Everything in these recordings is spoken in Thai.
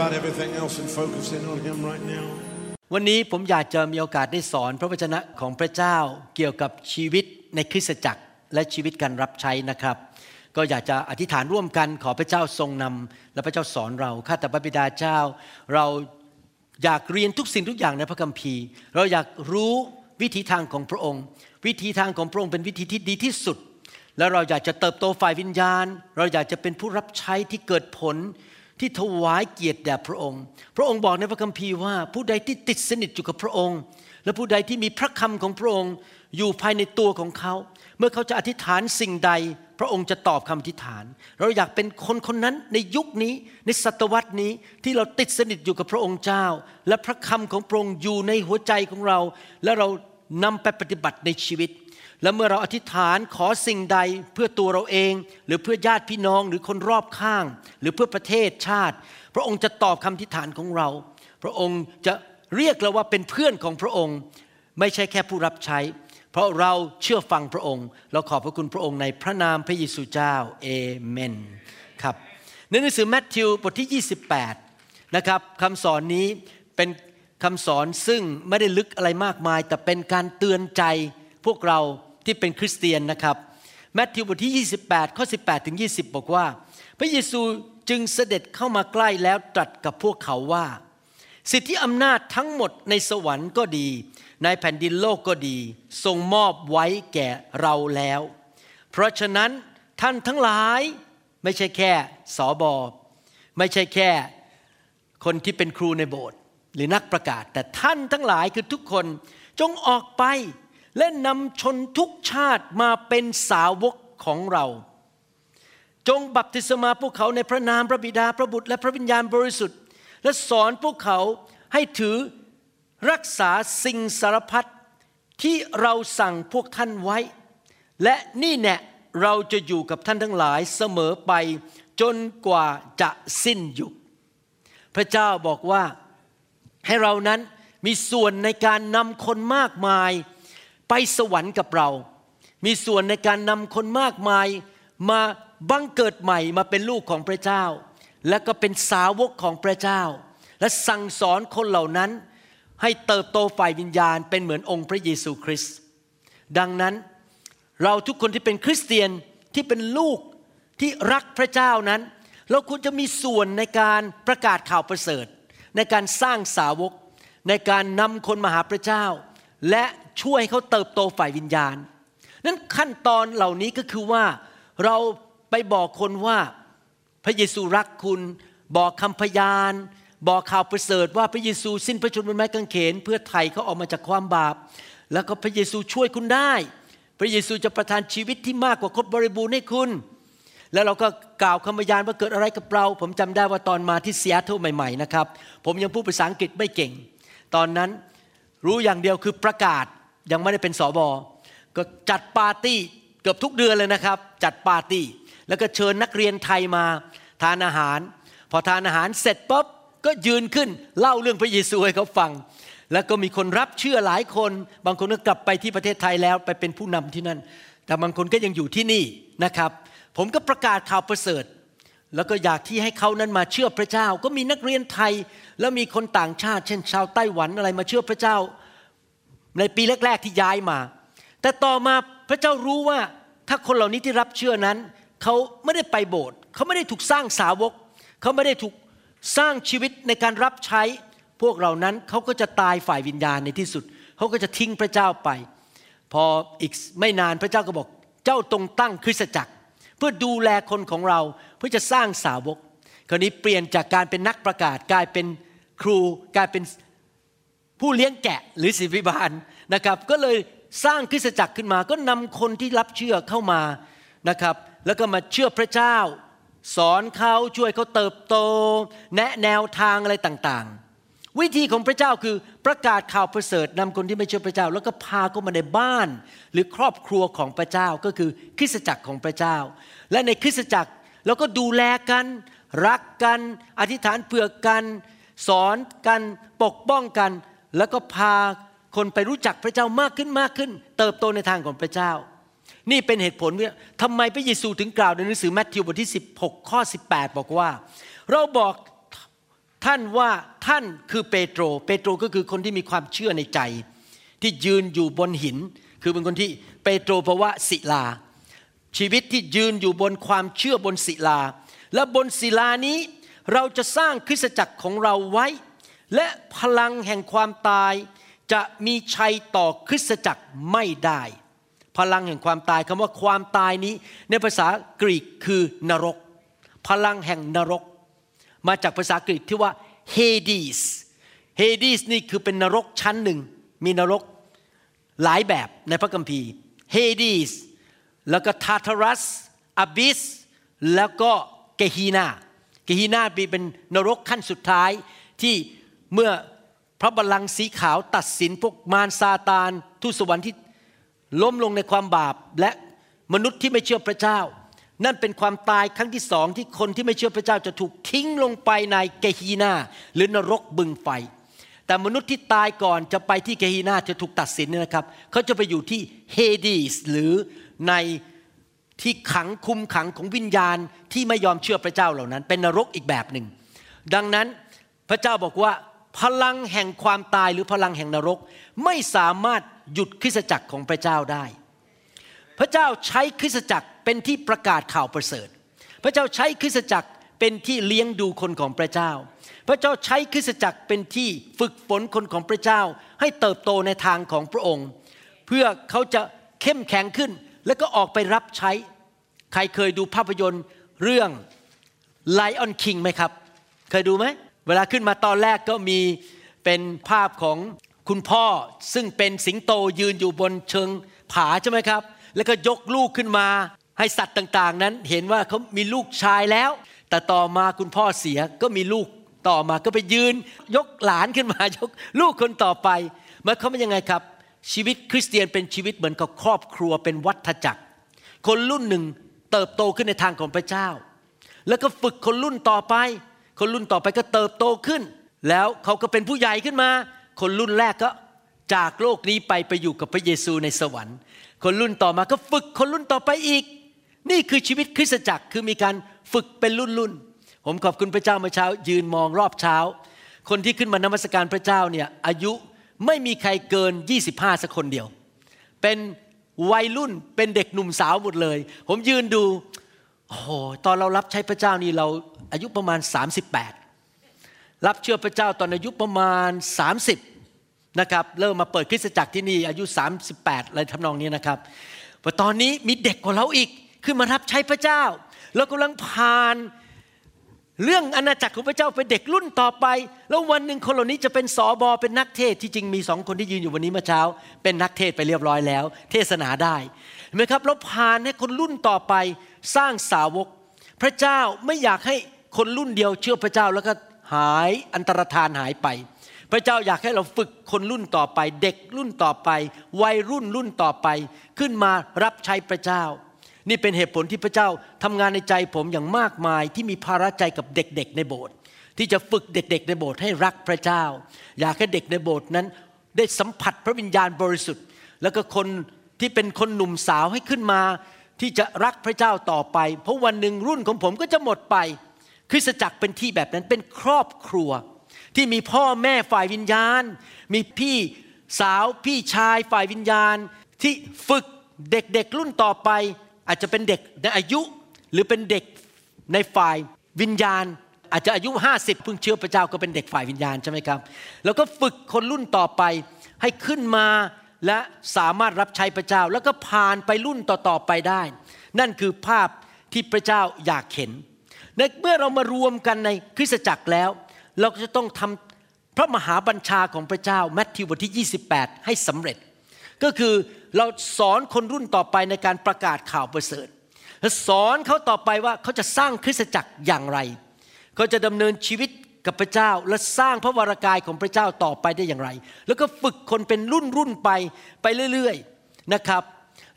about everything else and focus in on Him right now. วันนี้ผมอยากจะมีโอกาสได้สอนพระวจนะของพระเจ้าเกี่ยวกับชีวิตในคริสตจักรและชีวิตการรับใช้นะครับ ก็อยากจะอธิษฐานร่วมกันขอพระเจ้าทรงนำและพระเจ้าสอนเราข้าแต่พระบิดาเจ้า เราอยากเรียนทุกสิ่งทุกอย่างในพระคัมภีร์ เราอยากรู้วิธีทางของพระองค์ วิธีทางของพระองค์เป็นวิธีที่ดีที่สุด แล้วเราอยากจะเติบโตฝ่ายวิญญาณ เราอยากจะเป็นผู้รับใช้ที่เกิดผล ที่ถวายเกียรติแด่พระองค์ พระองค์บอกในพระคัมภีร์ว่า ผู้ใดที่ติดสนิทอยู่กับพระองค์ และผู้ใดที่มีพระคำของพระองค์อยู่ภายในตัวของเขา เมื่อเขาจะอธิษฐานสิ่งใด พระองค์จะตอบคำอธิษฐาน เราอยากเป็นคนคนนั้นในยุคนี้ในศตวรรษนี้ที่เราติดสนิทอยู่กับพระองค์เจ้า และพระคำของพระองค์อยู่ในหัวใจของเรา และเรานำไปปฏิบัติในชีวิต และเมื่อเราอธิษฐานขอสิ่งใดเพื่อตัวเราเอง หรือเพื่อญาติพี่น้องหรือคนรอบข้าง หรือเพื่อประเทศชาติ พระองค์จะตอบคำอธิษฐานของเรา พระองค์จะเรียกเราว่าเป็นเพื่อนของพระองค์ ไม่ใช่แค่ผู้รับใช้ เพราะเราเชื่อฟังพระองค์ เราขอบพระคุณพระองค์ในพระนามพระเยซูเจ้าเอเมนครับในหนังสือแมทธิวบทที่ 28นะครับคำสอนนี้เป็นคำสอนซึ่งไม่ได้ลึกอะไรมากมาย แต่เป็นการเตือนใจพวกเรา ที่เป็นคริสเตียนนะครับแมทธิวบทที่ 28 ข้อ 18 ถึง 20 บอกว่า พระเยซูจึงเสด็จเข้ามาใกล้แล้วตรัสกับพวกเขาว่า สิทธิอำนาจทั้งหมดในสวรรค์ก็ดี ในแผ่นดินโลกก็ดี ทรงมอบไว้แก่เราแล้ว เพราะฉะนั้นท่านทั้งหลายไม่ใช่แค่สอบอไม่ใช่แค่คนที่เป็นครูในโบสถ์หรือนักประกาศ แต่ท่านทั้งหลายคือทุกคนจงออกไป และนำชนทุกชาติมาเป็นสาวกของเรา จงบัพติศมาพวกเขาในพระนามพระบิดาพระบุตรและพระวิญญาณบริสุทธิ์ และสอนพวกเขาให้ถือรักษาสิ่งสารพัดที่เราสั่งพวกท่านไว้ และนี่แน่เราจะอยู่กับท่านทั้งหลายเสมอไปจนกว่าจะสิ้นยุค พระเจ้าบอกว่าให้เรานั้นมีส่วนในการนำคนมากมาย ไปสวรรค์กับเรา มีส่วนในการนำคนมากมายมาบังเกิดใหม่มาเป็นลูกของพระเจ้า และก็เป็นสาวกของพระเจ้า และสั่งสอนคนเหล่านั้น ให้เติบโตฝ่ายวิญญาณ เป็นเหมือนองค์พระเยซูคริสต์ดังนั้นเราทุกคนที่เป็นคริสเตียนที่เป็นลูกที่รักพระเจ้านั้น เราควรจะมีส่วนในการประกาศข่าวประเสริฐ ในการสร้างสาวก ในการนำคนมาหาพระเจ้า และ ช่วยให้เขาเติบโตฝ่ายวิญญาณ นั้นขั้นตอนเหล่านี้ก็คือว่าเราไปบอกคนว่าพระเยซูรักคุณ บอกคำพยาน บอกข่าวประเสริฐว่าพระเยซูสิ้นพระชนม์บนไม้กางเขน เพื่อไถ่เขาออกมาจากความบาป แล้วก็พระเยซูช่วยคุณได้ พระเยซูจะประทานชีวิตที่มากกว่าครบบริบูรณ์ให้คุณ แล้วเราก็กล่าวคำพยานว่าเกิดอะไรกับเรา ผมจำได้ว่าตอนมาที่ซีแอตเทิลใหม่ ๆ นะครับ ผมยังพูดภาษาอังกฤษไม่เก่ง ตอนนั้นรู้อย่างเดียวคือประกาศ ยังไม่ได้เป็นสอบอก็จัดปาร์ตี้เกือบทุกเดือนเลยนะครับ จัดปาร์ตี้ แล้วก็เชิญนักเรียนไทยมาทานอาหาร พอทานอาหารเสร็จปุ๊บก็ยืนขึ้นเล่าเรื่องพระเยซูให้เขาฟัง แล้วก็มีคนรับเชื่อหลายคน บางคนก็กลับไปที่ประเทศไทยแล้วไปเป็นผู้นำที่นั่น แต่บางคนก็ยังอยู่ที่นี่นะครับ ผมก็ประกาศข่าวประเสริฐ แล้วก็อยากที่ให้เขานั้นมาเชื่อพระเจ้า ก็มีนักเรียนไทย แล้วมีคนต่างชาติ เช่น ชาวไต้หวันอะไรมาเชื่อพระเจ้า ในปีแรก ๆที่ย้ายมา แต่ต่อมาพระเจ้ารู้ว่าถ้าคนเหล่านี้ที่รับเชื่อนั้น เขาไม่ได้ไปโบสถ์เขาไม่ได้ถูกสร้างสาวก เขาไม่ได้ถูกสร้างชีวิตในการรับใช้ พวกเรานั้นเขาก็จะตายฝ่ายวิญญาณในที่สุด เขาก็จะทิ้งพระเจ้าไป พออีกไม่นานพระเจ้าก็บอก เจ้าตรงตั้งคริสตจักร เพื่อดูแลคนของเราเพื่อจะสร้างสาวก คราวนี้เปลี่ยนจากการเป็นนักประกาศกลายเป็นครูกลายเป็น ผู้เลี้ยงแกะหรือศิบิบาลนะครับ ก็เลยสร้างคริสตจักรขึ้นมา ก็นำคนที่รับเชื่อเข้ามานะครับ แล้วก็มาเชื่อพระเจ้า สอนเขาช่วยเขาเติบโต แนะแนวทางอะไรต่างๆ วิธีของพระเจ้าคือประกาศข่าวประเสริฐนำคนที่ไม่เชื่อพระเจ้า แล้วก็พาเขามาในบ้าน หรือครอบครัวของพระเจ้าก็คือคริสตจักรของพระเจ้า และในคริสตจักรเราก็ดูแลกันรักกัน อธิษฐานเผื่อกัน สอนกันปกป้องกัน แล้วก็พาคนไปรู้จักพระเจ้ามากขึ้นมากขึ้น เติบโตในทางของพระเจ้า นี่เป็นเหตุผลว่าทำไมพระเยซูถึงกล่าวในหนังสือแมทธิวบทที่ 16 ข้อ 18 บอกว่า เราบอกท่านว่าท่านคือเปโตร เปโตรก็คือคนที่มีความเชื่อในใจ ที่ยืนอยู่บนหิน คือเป็นคนที่เปโตรเพราว่าศิลา ชีวิตที่ยืนอยู่บนความเชื่อบนศิลา และบนศิลานี้เราจะสร้างคริสตจักรของเราไว้ และพลังแห่งความตายจะมีชัยต่อคริสตจักรไม่ได้ พลังแห่งความตายคำว่าความตายนี้ ในภาษากรีกคือนรก พลังแห่งนรก มาจากภาษากรีกที่ว่าHades Hades นี่คือเป็นนรกชั้นหนึ่ง มีนรกหลายแบบในพระคัมภีร์ Hades แล้วก็ Tartarus Abyss แล้วก็ Gehenna Gehenna เป็นนรกขั้นสุดท้ายที่ เมื่อพระบัลลังก์สีขาวตัดสินพวกมารซาตานทูตสวรรค์ที่ล้มลงในความบาปและมนุษย์ที่ไม่เชื่อพระเจ้า นั่นเป็นความตายครั้งที่สองที่คนที่ไม่เชื่อพระเจ้าจะถูกทิ้งลงไปใน Gehennaหรือนรกบึงไฟ แต่มนุษย์ที่ตายก่อนจะไปที่เกฮีนาจะถูกตัดสินเนี่ยนะครับเขาจะไปอยู่ที่เฮดีสหรือในที่ขังคุมขังของวิญญาณที่ไม่ยอมเชื่อพระเจ้าเหล่านั้น เป็นนรกอีกแบบหนึ่งดังนั้นพระเจ้าบอกว่า พลังแห่งความตายหรือพลังแห่งนรก ไม่สามารถหยุดคริสจักรของพระเจ้าได้ พระเจ้าใช้คริสจักรเป็นที่ประกาศข่าวประเสริฐ พระเจ้าใช้คริสจักรเป็นที่เลี้ยงดูคนของพระเจ้า พระเจ้าใช้คริสจักรเป็นที่ฝึกฝนคนของพระเจ้า ให้เติบโตในทางของพระองค์ เพื่อเขาจะเข้มแข็งขึ้น แล้วก็ออกไปรับใช้ ใครเคยดูภาพยนตร์เรื่อง Lion King ไหมครับ เคยดูไหม เวลาขึ้นมาตอนแรกก็มีเป็นภาพของคุณพ่อซึ่งเป็นสิงโตยืนอยู่บนเชิงผาใช่ไหมครับ แล้วก็ยกลูกขึ้นมา ให้สัตว์ต่างๆ นั้นเห็นว่าเขามีลูกชายแล้ว แต่ต่อมาคุณพ่อเสียก็มีลูกต่อมาก็ไปยืน ยกหลานขึ้นมายกลูกคนต่อไปมันเขาเป็นยังไงครับ ชีวิตคริสเตียนเป็นชีวิตเหมือนกับครอบครัวเป็นวัฏจักร คนรุ่นหนึ่งเติบโตขึ้นในทางของพระเจ้า แล้วก็ฝึกคนรุ่นต่อไป คนรุ่นต่อไปก็เติบโตขึ้น แล้วเขาก็เป็นผู้ใหญ่ขึ้นมา คนรุ่นแรกก็จากโลกนี้ไปไปอยู่กับพระเยซูในสวรรค์ คนรุ่นต่อมาก็ฝึกคนรุ่นต่อไปอีก นี่คือชีวิตคริสตจักรคือมีการฝึกเป็นรุ่นรุ่นผมขอบคุณพระเจ้าเมื่อเช้า ยืนมองรอบเช้า คนที่ขึ้นมานมัสการพระเจ้าเนี่ยอายุไม่มีใครเกิน 25 สักคนเดียว เป็นวัยรุ่นเป็นเด็กหนุ่มสาวหมดเลย ผมยืนดู โอ้โหตอนเรารับใช้พระเจ้านี่เราอายุประมาณ 38 รับเชื่อพระเจ้าตอนอายุประมาณ 30นะครับเริ่มมาเปิดคริสตจักรที่นี่อายุ 38อะไรทำนองนี้นะครับแต่ตอนนี้มีเด็กกว่าเราอีกขึ้นมารับใช้พระเจ้าแล้วกำลังผ่านเรื่องอาณาจักรของพระเจ้าเป็นเด็กรุ่นต่อไป แล้ววันหนึ่งคนเหล่านี้จะเป็นสอบอเป็นนักเทศที่จริงมีสองคนที่ยืนอยู่วันนี้เมื่อเช้า เป็นนักเทศไปเรียบร้อยแล้ว เทศนาได้เห็นไหมครับเราผ่านให้คนรุ่นต่อไป สร้างสาวก พระเจ้าไม่อยากให้คนรุ่นเดียวเชื่อพระเจ้าแล้วก็หายอันตรธานหายไป พระเจ้าอยากให้เราฝึกคนรุ่นต่อไป เด็กรุ่นต่อไป วัยรุ่นรุ่นต่อไป ขึ้นมารับใช้พระเจ้า นี่เป็นเหตุผลที่พระเจ้าทำงานในใจผมอย่างมากมายที่มีภาระใจกับเด็กๆในโบสถ์ที่จะฝึกเด็กๆในโบสถ์ให้รักพระเจ้า อยากให้เด็กในโบสถ์นั้น ได้สัมผัสพระวิญญาณบริสุทธิ์ แล้วก็คนที่เป็นคนหนุ่มสาวให้ขึ้นมา ที่จะรักพระเจ้าต่อไป เพราะวันหนึ่งรุ่นของผมก็จะหมดไป คริสตจักรเป็นที่แบบนั้นเป็นครอบครัว ที่มีพ่อแม่ฝ่ายวิญญาณ มีพี่สาวพี่ชายฝ่ายวิญญาณ ที่ฝึกเด็กๆรุ่นต่อไป อาจจะเป็นเด็กในอายุ หรือเป็นเด็กในฝ่ายวิญญาณ อาจจะอายุ 50เพิ่งเชื่อพระเจ้าก็เป็นเด็กฝ่ายวิญญาณใช่ไหมครับ แล้วก็ฝึกคนรุ่นต่อไปให้ขึ้นมา และสามารถรับใช้พระเจ้า แล้วก็ผ่านไปรุ่นต่อๆไปได้ นั่นคือภาพที่พระเจ้าอยากเห็นในเมื่อเรามารวมกันในคริสตจักรแล้ว เราก็จะต้องทำพระมหาบัญชาของพระเจ้าแมทธิวบทที่ 28 ให้สำเร็จ ก็คือเราสอนคนรุ่นต่อไปในการประกาศข่าวประเสริฐสอนเขาต่อไปว่าเขาจะสร้างคริสตจักรอย่างไร เขาจะดำเนินชีวิต กับพระเจ้าและสร้างพระวรากายของพระเจ้าต่อไปได้อย่างไร แล้วก็ฝึกคนเป็นรุ่นรุ่นไปไปเรื่อยๆนะครับ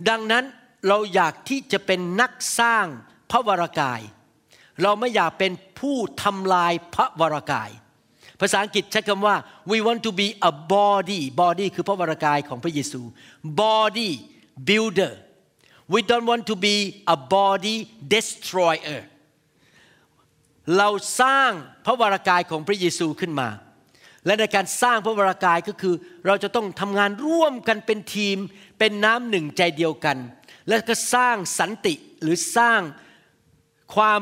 ดังนั้นเราอยากที่จะเป็นนักสร้างพระวรากาย เราไม่อยากเป็นผู้ทำลายพระวรากาย ภาษาอังกฤษใช้คำว่า we want to be a body body คือพระวรากายของพระเยซู body builder we don't want to be a body destroyer เราสร้างพระวรากายของพระเยซูขึ้นมา และในการสร้างพระวรากายก็คือ เราจะต้องทำงานร่วมกันเป็นทีม เป็นน้ำหนึ่งใจเดียวกัน และก็สร้างสันติหรือสร้างความ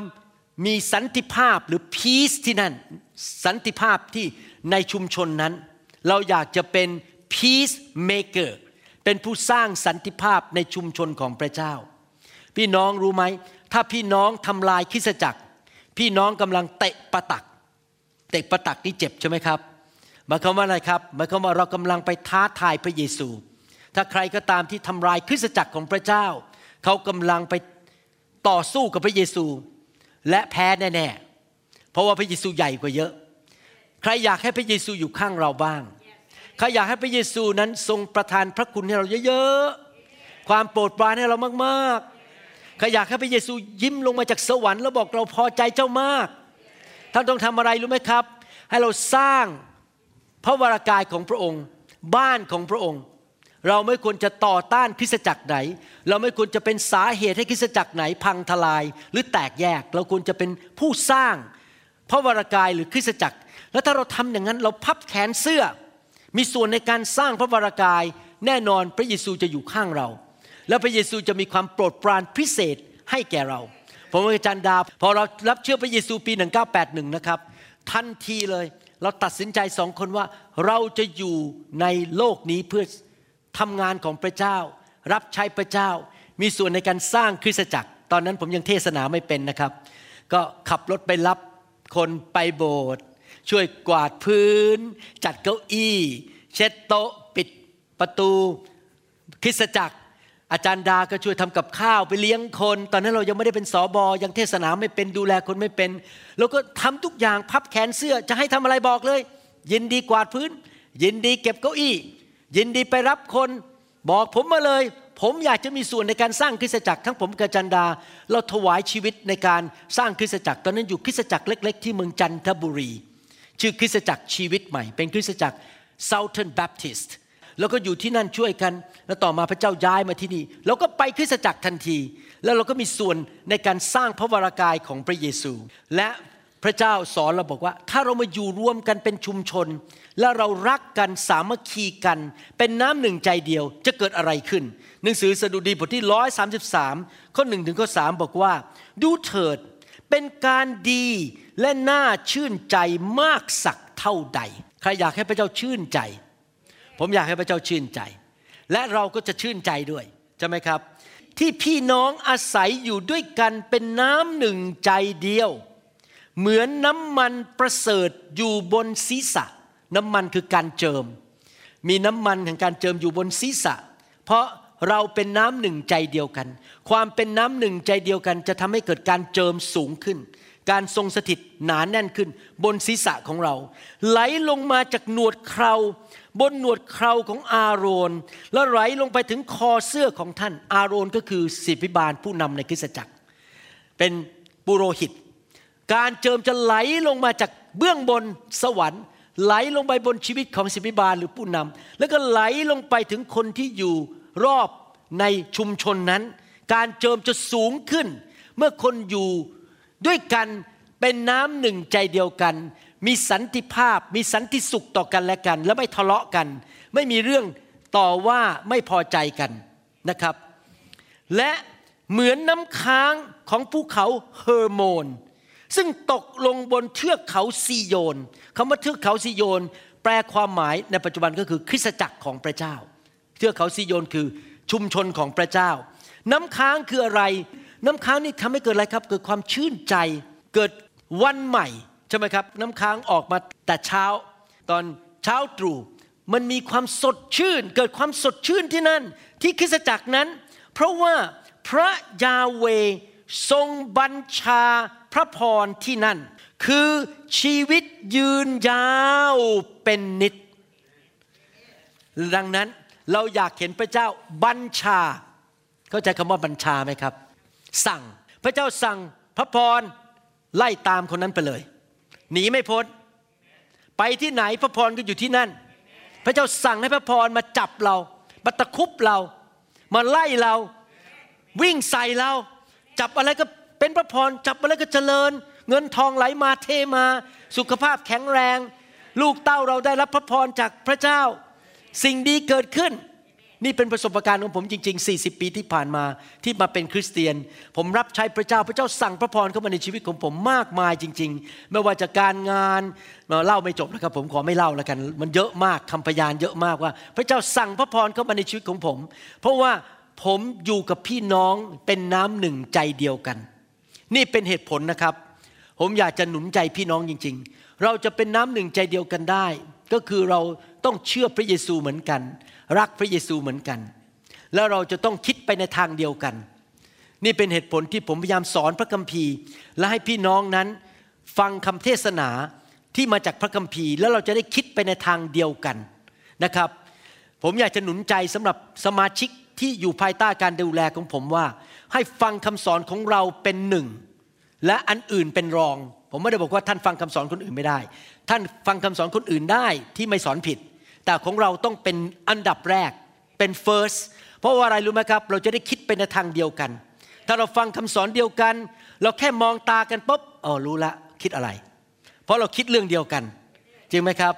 มีสันติภาพหรือ peace ที่นั่น สันติภาพที่ในชุมชนนั้น เราอยากจะเป็น peace maker เป็นผู้สร้างสันติภาพในชุมชนของพระเจ้า พี่น้องรู้ไหม ถ้าพี่น้องทำลายคริสจักร พี่น้องกำลังเตะประตัก เตะประตักนี่เจ็บใช่ไหมครับหมายความว่าอะไรครับหมายความว่าเรากำลังไปท้าทายพระเยซู ถ้าใครก็ตามที่ทำลายคริสจักรของพระเจ้า เขากำลังไปต่อสู้กับพระเยซู และแพ้แน่ๆเพราะว่าพระเยซูใหญ่กว่าเยอะ ใครอยากให้พระเยซูอยู่ข้างเราบ้างใครอยากให้พระเยซูนั้นทรงประทานพระคุณให้เราเยอะๆความโปรดปรานให้เรามากๆ ใครอยากให้พระเยซูยิ้มลงมาจากสวรรค์แล้วบอกเราพอใจเจ้ามาก ท่านต้องทำอะไรรู้ไหมครับ ให้เราสร้างพระวรากายของพระองค์ บ้านของพระองค์ เราไม่ควรจะต่อต้านคริสตจักรไหน เราไม่ควรจะเป็นสาเหตุให้คริสตจักรไหนพังทลาย หรือแตกแยก เราควรจะเป็นผู้สร้างพระวรากายหรือคริสตจักร แล้วถ้าเราทำอย่างนั้นเราพับแขนเสื้อ มีส่วนในการสร้างพระวรากาย แน่นอนพระเยซูจะอยู่ข้างเรา แล้วพระเยซูจะมีความโปรดปรานพิเศษให้แก่เรา ผมอาจารย์ดาพอเรารับเชื่อพระเยซูปี 1981 นะครับ ทันทีเลยเราตัดสินใจสองคนว่าเราจะอยู่ในโลกนี้เพื่อทำงานของพระเจ้า รับใช้พระเจ้า มีส่วนในการสร้างคริสตจักร ตอนนั้นผมยังเทศนาไม่เป็นนะครับ ก็ขับรถไปรับคนไปโบสถ์ช่วยกวาดพื้น จัดเก้าอี้ เช็ดโต๊ะ ปิดประตู คริสตจักร อาจารย์ดาก็ช่วยทำกับข้าวไปเลี้ยงคน ตอนนั้นเรายังไม่ได้เป็นสอบอยังเทศนาไม่เป็นดูแลคนไม่เป็นเราก็ทำทุกอย่างพับแขนเสื้อจะให้ทำอะไรบอกเลย ยินดีกวาดพื้น ยินดีเก็บเก้าอี้ ยินดีไปรับคน บอกผมมาเลย ผมอยากจะมีส่วนในการสร้างคริสตจักรทั้งผมกับจันดา เราถวายชีวิตในการสร้างคริสตจักร ตอนนั้นอยู่คริสตจักรเล็ก ๆ ที่เมืองจันทบุรี ชื่อคริสตจักรชีวิตใหม่ เป็นคริสตจักร Southern Baptist แล้วก็อยู่ที่นั่นช่วยกัน แล้วต่อมาพระเจ้าย้ายมาที่นี่เราก็ไปคริสตจักรทันที แล้วเราก็มีส่วนในการสร้างพระวรากายของพระเยซู และพระเจ้าสอนเราบอกว่า ถ้าเรามาอยู่รวมกันเป็นชุมชน และเรารักกันสามัคคีกัน เป็นน้ำหนึ่งใจเดียวจะเกิดอะไรขึ้น หนังสือสดุดีบทที่ร้อยสาข้อหนึ่งถึงข้อสบอกว่า ดูเถิดเป็นการดีและน่าชื่นใจมากสักเท่าใด ใครอยากให้พระเจ้าชื่นใจ ผมอยากให้พระเจ้าชื่นใจ และเราก็จะชื่นใจด้วยใช่ไหมครับ ที่พี่น้องอาศัยอยู่ด้วยกันเป็นน้ำหนึ่งใจเดียว เหมือนน้ำมันประเสริฐอยู่บนศีรษะ น้ำมันคือการเจิม มีน้ำมันแห่งการเจิมอยู่บนศีรษะ เพราะเราเป็นน้ำหนึ่งใจเดียวกัน ความเป็นน้ำหนึ่งใจเดียวกัน จะทำให้เกิดการเจิมสูงขึ้น การทรงสถิตหนานแน่นขึ้น บนศีรษะของเรา ไหลลงมาจากหนวดเครา บนหนวดเคราของอาโรน แล้วไหลลงไปถึงคอเสื้อของท่าน อาโรนก็คือศิบิบาลผู้นำในคริสตจักร เป็นปุโรหิต การเจิมจะไหลลงมาจากเบื้องบนสวรรค์ ไหลลงไปบนชีวิตของศิบิบาลหรือผู้นำแล้วก็ไหลลงไปถึงคนที่อยู่รอบในชุมชนนั้น การเจิมจะสูงขึ้น เมื่อคนอยู่ด้วยกันเป็นน้ำหนึ่งใจเดียวกัน มีสันติภาพ มีสันติสุขต่อกันและกัน แล้วไม่ทะเลาะกัน ไม่มีเรื่องต่อว่าไม่พอใจกันนะครับ และเหมือนน้ำค้างของภูเขาเฮอร์โมน ซึ่งตกลงบนเทือกเขาซีโยนคำว่าเทือกเขาซีโยน แปลความหมายในปัจจุบันก็คือคริสตจักรของพระเจ้า เทือกเขาซีโยนคือชุมชนของพระเจ้า น้ำค้างคืออะไร น้ำค้างนี่ทำให้เกิดอะไรครับ เกิดความชื่นใจ เกิดวันใหม่ ใช่ไหมครับ น้ำค้างออกมาแต่เช้า ตอนเช้าตรู่มันมีความสดชื่น เกิดความสดชื่นที่นั่น ที่คริสตจักรนั้น เพราะว่าพระยาเวทรงบัญชาพระพรที่นั่น คือชีวิตยืนยาวเป็นนิด ดังนั้นเราอยากเห็นพระเจ้าบัญชา เข้าใจคำว่าบัญชาไหมครับ สั่งพระเจ้าสั่งพระพรไล่ตามคนนั้นไปเลย หนีไม่พ้น ไปที่ไหนพระพรก็อยู่ที่นั่น พระเจ้าสั่งให้พระพรมาจับเรามาตะคุบเรา มาไล่เรา วิ่งใส่เรา จับอะไรก็เป็นพระพร จับอะไรก็เจริญ เงินทองไหลมาเทมา สุขภาพแข็งแรง ลูกเต้าเราได้รับพระพรจากพระเจ้า สิ่งดีเกิดขึ้น นี่เป็นประสบการณ์ของผมจริง ๆ 40 ปีที่ผ่านมาที่มาเป็นคริสเตียน ผมรับใช้พระเจ้าพระเจ้าสั่งพระพรเข้ามาในชีวิตของผมมากมายจริง ๆ ไม่ว่าจะการงานเล่าไม่จบนะครับ ผมขอไม่เล่าแล้วกัน มันเยอะมากคำพยานเยอะมากว่า พระเจ้าสั่งพระพรเข้ามาในชีวิตของผม เพราะว่าผมอยู่กับพี่น้องเป็นน้ำหนึ่งใจเดียวกัน นี่เป็นเหตุผลนะครับ ผมอยากจะหนุนใจพี่น้องจริง ๆ เราจะเป็นน้ำหนึ่งใจเดียวกันได้ ก็คือเราต้องเชื่อพระเยซูเหมือนกัน รักพระเยซูเหมือนกัน แล้วเราจะต้องคิดไปในทางเดียวกัน นี่เป็นเหตุผลที่ผมพยายามสอนพระคัมภีร์ และให้พี่น้องนั้นฟังคำเทศนาที่มาจากพระคัมภีร์แล้วเราจะได้คิดไปในทางเดียวกันนะครับ ผมอยากจะหนุนใจสำหรับสมาชิกที่อยู่ภายใต้การดูแลของผมว่า ให้ฟังคำสอนของเราเป็นหนึ่ง และอันอื่นเป็นรอง ผมไม่ได้บอกว่าท่านฟังคำสอนคนอื่นไม่ได้ ท่านฟังคำสอนคนอื่นได้ที่ไม่สอนผิด แต่ของเราต้องเป็นอันดับแรกเป็น first เพราะว่าอะไรรู้ไหมครับ เราจะได้คิดไปในทางเดียวกัน ถ้าเราฟังคำสอนเดียวกัน เราแค่มองตากันปุ๊บอ๋อรู้ละคิดอะไร เพราะเราคิดเรื่องเดียวกัน จริงไหมครับ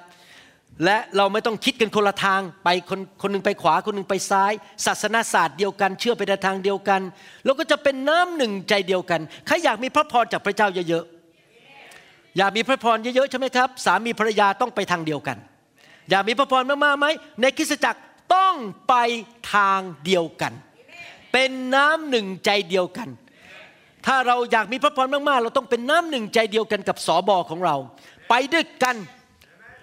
และเราไม่ต้องคิดกันคนละทางไปคนคนนึงไปขวาคนนึงไปซ้าย ศาสนาศาสตร์เดียวกัน เชื่อไปในทางเดียวกันเราก็จะเป็นน้ำหนึ่งใจเดียวกันใครอยากมีพระพรจากพระเจ้าเยอะๆอยากมีพระพรเยอะๆใช่ไหมครับ สามีภรรยาต้องไปทางเดียวกัน อยากมีพระพรมากๆไหมในคริสตจักรต้องไปทางเดียวกัน เป็นน้ำหนึ่งใจเดียวกัน ถ้าเราอยากมีพระพรมากๆ เราต้องเป็นน้ำหนึ่งใจเดียวกันกับสอบอของเรา ไปด้วยกัน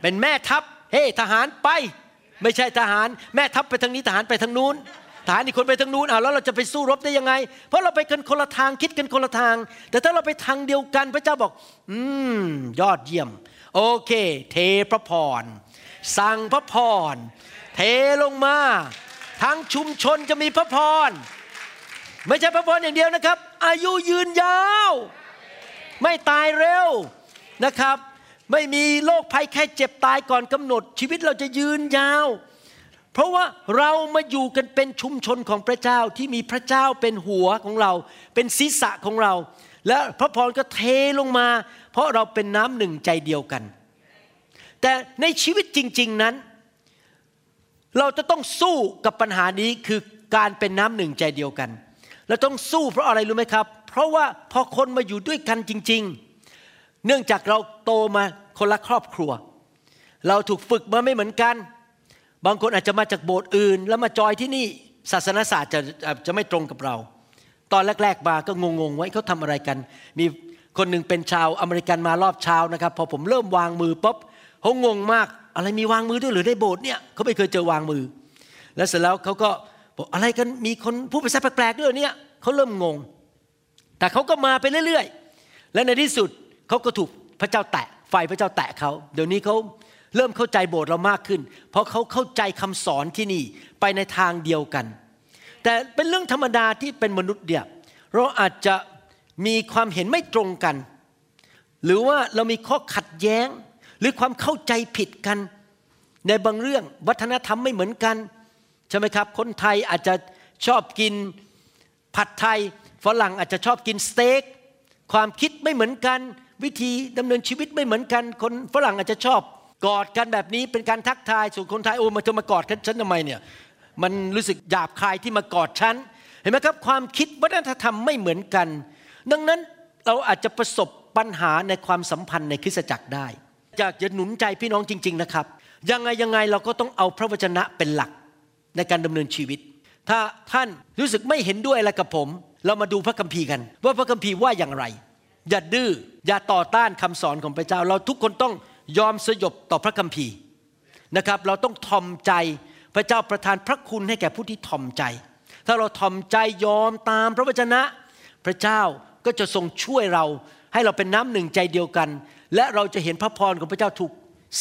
เป็นแม่ทัพเฮ้ทหารไป ไม่ใช่ทหาร แม่ทัพไปทางนี้ทหารไปทางนู้นทหารอีกคนไปทางนู้นอ้าวแล้วเราจะไปสู้รบได้ยังไง เพราะเราไปกันคนละทางคิดกันคนละทาง แต่ถ้าเราไปทางเดียวกันพระเจ้าบอก อืม ยอดเยี่ยม โอเค เทพระพร สั่งพระพร เทลงมา ทั้งชุมชนจะมีพระพร ไม่ใช่พระพรอย่างเดียวนะครับ อายุยืนยาว ไม่ตายเร็วนะครับ ไม่มีโรคภัยแค่เจ็บตายก่อนกำหนด ชีวิตเราจะยืนยาว เพราะว่าเรามาอยู่กันเป็นชุมชนของพระเจ้าที่มีพระเจ้าเป็นหัวของเรา เป็นศีรษะของเรา และพระพรก็เทลงมา เพราะเราเป็นน้ำหนึ่งใจเดียวกัน แต่ในชีวิตจริง ๆนั้น เราจะต้องสู้กับปัญหานี้คือการเป็นน้ำหนึ่งใจเดียวกันเราต้องสู้เพราะอะไรรู้ไหมครับ เพราะว่าพอคนมาอยู่ด้วยกันจริง ๆ เนื่องจากเราโตมาคนละครอบครัว เราถูกฝึกมาไม่เหมือนกัน บางคนอาจจะมาจากโบสถ์อื่น แล้วมาจอยที่นี่ศาสนศาสตร์จะจะไม่ตรงกับเรา ตอนแรก ๆ มาก็งงๆไว้เขาทำอะไรกัน มีคนหนึ่งเป็นชาวอเมริกันมารอบเช้านะครับ พอผมเริ่มวางมือปุ๊บ เขางงมากอะไรมีวางมือด้วยหรือในโบสถ์เนี่ยเขาไม่เคยเจอวางมือ แล้วเสร็จแล้วเขาก็บอกอะไรกันมีคนพูดภาษาแปลกๆด้วยเนี่ยเขาเริ่มงง แต่เขาก็มาไปเรื่อยๆ และในที่สุดเขาก็ถูกพระเจ้าแตะไฟพระเจ้าแตะเขาเดี๋ยวนี้เขาเริ่มเข้าใจโบสถ์เรามากขึ้น เพราะเขาเข้าใจคำสอนที่นี่ไปในทางเดียวกัน แต่เป็นเรื่องธรรมดาที่เป็นมนุษย์เดียเราอาจจะมีความเห็นไม่ตรงกัน หรือว่าเรามีข้อขัดแย้ง หรือความเข้าใจผิดกัน ในบางเรื่องวัฒนธรรมไม่เหมือนกันใช่ไหมครับ คนไทยอาจจะชอบกินผัดไทยฝรั่งอาจจะชอบกินสเต็กความคิดไม่เหมือนกัน วิธีดำเนินชีวิตไม่เหมือนกัน คนฝรั่งอาจจะชอบกอดกันแบบนี้เป็นการทักทายส่วนคนไทยโอ้มาจะมากอดฉันทำไมเนี่ยมันรู้สึกหยาบคายที่มากอดฉันเห็นไหมครับความคิดวัฒนธรรมไม่เหมือนกัน ดังนั้นเราอาจจะประสบปัญหาในความสัมพันธ์ในคริสตจักรได้ อยากจะหนุนใจพี่น้องจริง ๆนะครับ ยังไงยังไงเราก็ต้องเอาพระวจนะเป็นหลักในการดำเนินชีวิต ถ้าท่านรู้สึกไม่เห็นด้วยอะไรกับผม เรามาดูพระคัมภีร์กัน ว่าพระคัมภีร์ว่าอย่างไร อย่าดื้ออย่าต่อต้านคำสอนของพระเจ้า เราทุกคนต้องยอมสยบต่อพระคัมภีร์นะครับ เราต้องทอมใจพระเจ้าประทานพระคุณให้แก่ผู้ที่ทอมใจ ถ้าเราทอมใจยอมตามพระวจนะ พระเจ้าก็จะทรงช่วยเราให้เราเป็นน้ำหนึ่งใจเดียวกัน และเราจะเห็นพระพรของพระเจ้าถูก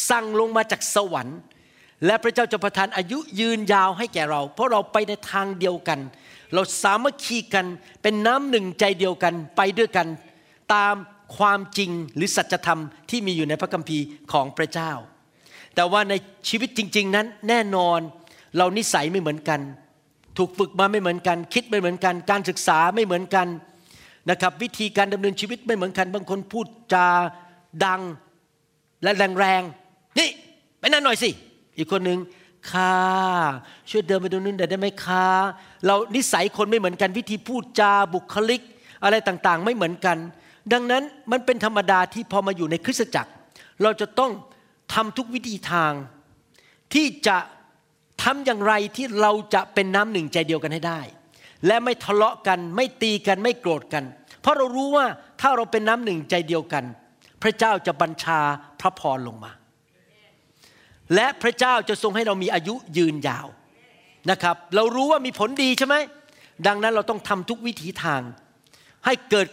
สั่งลงมาจากสวรรค์ และพระเจ้าจะประทานอายุยืนยาวให้แก่เรา เพราะเราไปในทางเดียวกัน เราสามัคคีกันเป็นน้ำหนึ่งใจเดียวกันไปด้วยกันตามความจริงหรือสัจธรรมที่มีอยู่ในพระคัมภีร์ของพระเจ้า แต่ว่าในชีวิตจริง ๆ นั้นแน่นอนเรานิสัยไม่เหมือนกัน ถูกฝึกมาไม่เหมือนกัน คิดไม่เหมือนกัน การศึกษาไม่เหมือนกันนะครับวิธีการดำเนินชีวิตไม่เหมือนกัน บางคนพูดจา ดังและแรงๆนี่ไปนั่นหน่อยสิ อีกคนหนึ่งค่ะช่วยเดินไปตรงนู้นได้ไหมคะเรานิสัยคนไม่เหมือนกันวิธีพูดจาบุคลิก อะไรต่างๆ ไม่เหมือนกัน ดังนั้นมันเป็นธรรมดาที่พอมาอยู่ในคริสตจักร เราจะต้องทำทุกวิธีทาง ที่จะทำอย่างไรที่เราจะเป็นน้ำหนึ่งใจเดียวกันให้ได้ และไม่ทะเลาะกันไม่ตีกันไม่โกรธกัน เพราะเรารู้ว่าถ้าเราเป็นน้ำหนึ่งใจเดียวกัน พระเจ้าจะบัญชาพระพรลงมา และพระเจ้าจะทรงให้เรามีอายุยืนยาวนะครับ เรารู้ว่ามีผลดีใช่ไหมดังนั้นเราต้องทำทุกวิถีทาง ให้เกิด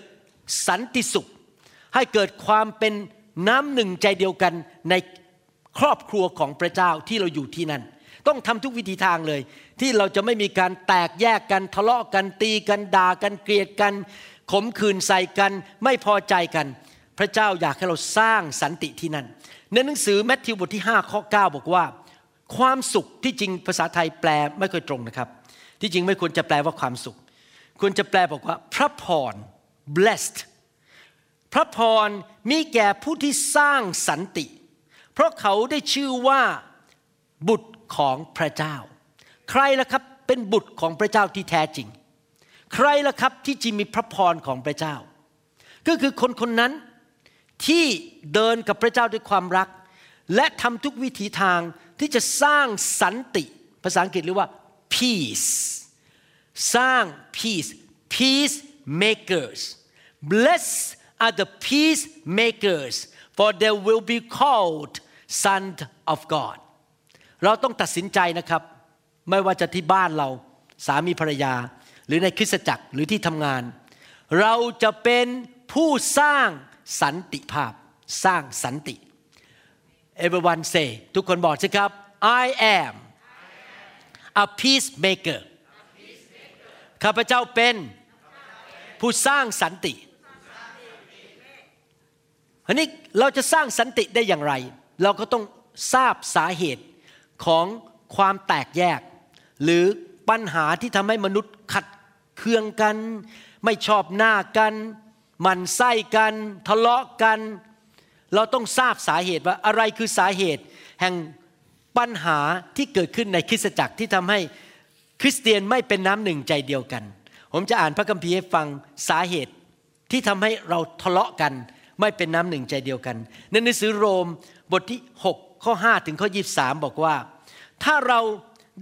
สันติสุข ให้เกิดความเป็นน้ำหนึ่งใจเดียวกันในครอบครัวของพระเจ้าที่เราอยู่ที่นั่น ต้องทำทุกวิธีทางเลย ที่เราจะไม่มีการแตกแยกกันทะเลาะกันตีกันด่ากันเกลียดกัน ขมขื่นใส่กัน ไม่พอใจกัน พระเจ้าอยากให้เราสร้างสันติที่นั่น ในหนังสือแมทธิวบทที่ 5 ข้อ 9 บอกว่า ความสุขที่จริงภาษาไทยแปลไม่ค่อยตรงนะครับ ที่จริงไม่ควรจะแปลว่าความสุข ควรจะแปลบอกว่า พระพร blessed พระพรมีแก่ผู้ที่สร้างสันติ เพราะเขาได้ชื่อว่าบุตรของพระเจ้า ใครล่ะครับเป็นบุตรของพระเจ้าที่แท้จริง ใครล่ะครับที่จะมีพระพรของพระเจ้า ก็คือคนคนนั้น ที่เดินกับพระเจ้าด้วยความรัก และทำทุกวิถีทางที่จะสร้างสันติ ภาษาอังกฤษเรียกว่า peace สร้าง peace peace makers blessed are the peacemakers for they will be called son of God เราต้องตัดสินใจนะครับ ไม่ว่าจะที่บ้านเราสามีภรรยา หรือในคริสตจักรหรือที่ทำงาน เราจะเป็นผู้สร้าง สันติภาพ สร้างสันติ everyone say ทุกคนบอกสิครับ I am a peacemaker ข้าพเจ้าเป็นผู้สร้างสันติอันนี้เราจะสร้างสันติได้อย่างไร เราก็ต้องทราบสาเหตุของความแตกแยก หรือปัญหาที่ทำให้มนุษย์ขัดเคืองกัน ไม่ชอบหน้ากัน มันไส้กันทะเลาะกัน เราต้องทราบสาเหตุว่าอะไรคือสาเหตุ แห่งปัญหาที่เกิดขึ้นในคริสตจักรที่ทำให้คริสเตียนไม่เป็นน้ำหนึ่งใจเดียวกัน ผมจะอ่านพระคัมภีร์ให้ฟังสาเหตุที่ทำให้เราทะเลาะกัน ไม่เป็นน้ำหนึ่งใจเดียวกันในหนังสือโรมบทที่ 6 ข้อ 5 ถึงข้อ 23 บอกว่า ถ้าเรา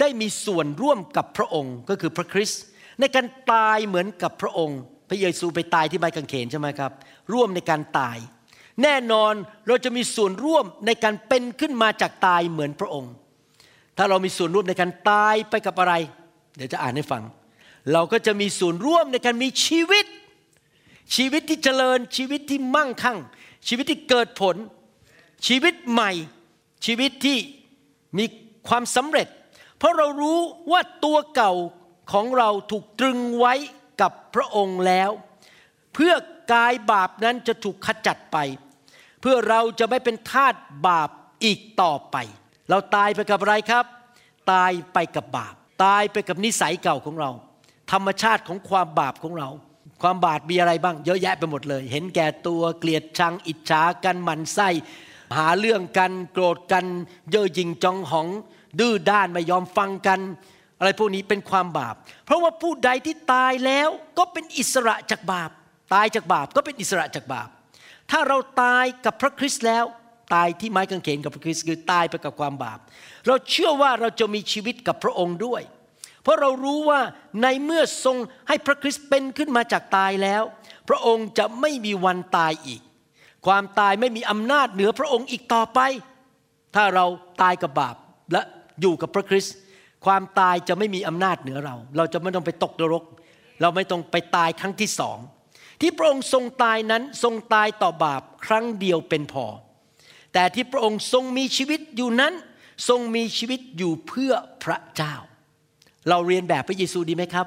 ได้มีส่วนร่วมกับพระองค์ก็คือพระคริสต์ในการตายเหมือนกับพระองค์ พระเยซูไปตายที่ไม้กางเขนใช่ไหมครับ ร่วมในการตาย แน่นอนเราจะมีส่วนร่วมในการเป็นขึ้นมาจากตายเหมือนพระองค์ ถ้าเรามีส่วนร่วมในการตายไปกับอะไร เดี๋ยวจะอ่านให้ฟัง เราก็จะมีส่วนร่วมในการมีชีวิต ชีวิตที่เจริญชีวิตที่มั่งคั่ง ชีวิตที่เกิดผล ชีวิตใหม่ ชีวิตที่มีความสำเร็จ เพราะเรารู้ว่าตัวเก่าของเราถูกตรึงไว้ กับพระองค์แล้ว เพื่อกายบาปนั้นจะถูกขจัดไป เพื่อเราจะไม่เป็นทาสบาปอีกต่อไป เราตายไปกับอะไรครับ ตายไปกับบาป ตายไปกับนิสัยเก่าของเรา ธรรมชาติของความบาปของเรา ความบาปมีอะไรบ้าง เยอะแยะไปหมดเลย เห็นแก่ตัวเกลียดชังอิจฉากันหมันไส้หาเรื่องกันโกรธกัน เย่อหยิ่งจองหอง ดื้อด้านไม่ยอมฟังกัน อะไรพวกนี้เป็นความบาป เพราะว่าผู้ใดที่ตายแล้วก็เป็นอิสระจากบาป ตายจากบาปก็เป็นอิสระจากบาป ถ้าเราตายกับพระคริสต์แล้ว ตายที่ไม้กางเขนกับพระคริสต์คือตายไปกับความบาป เราเชื่อว่าเราจะมีชีวิตกับพระองค์ด้วย เพราะเรารู้ว่าในเมื่อทรงให้พระคริสต์เป็นขึ้นมาจากตายแล้ว พระองค์จะไม่มีวันตายอีก ความตายไม่มีอำนาจเหนือพระองค์อีกต่อไป ถ้าเราตายกับบาปและอยู่กับพระคริสต์ ความตายจะไม่มีอำนาจเหนือเรา เราจะไม่ต้องไปตกนรก เราไม่ต้องไปตายครั้งที่สอง ที่พระองค์ทรงตายนั้นทรงตายต่อบาปครั้งเดียวเป็นพอ แต่ที่พระองค์ทรงมีชีวิตอยู่นั้น ทรงมีชีวิตอยู่เพื่อพระเจ้า เราเรียนแบบพระเยซูดีไหมครับ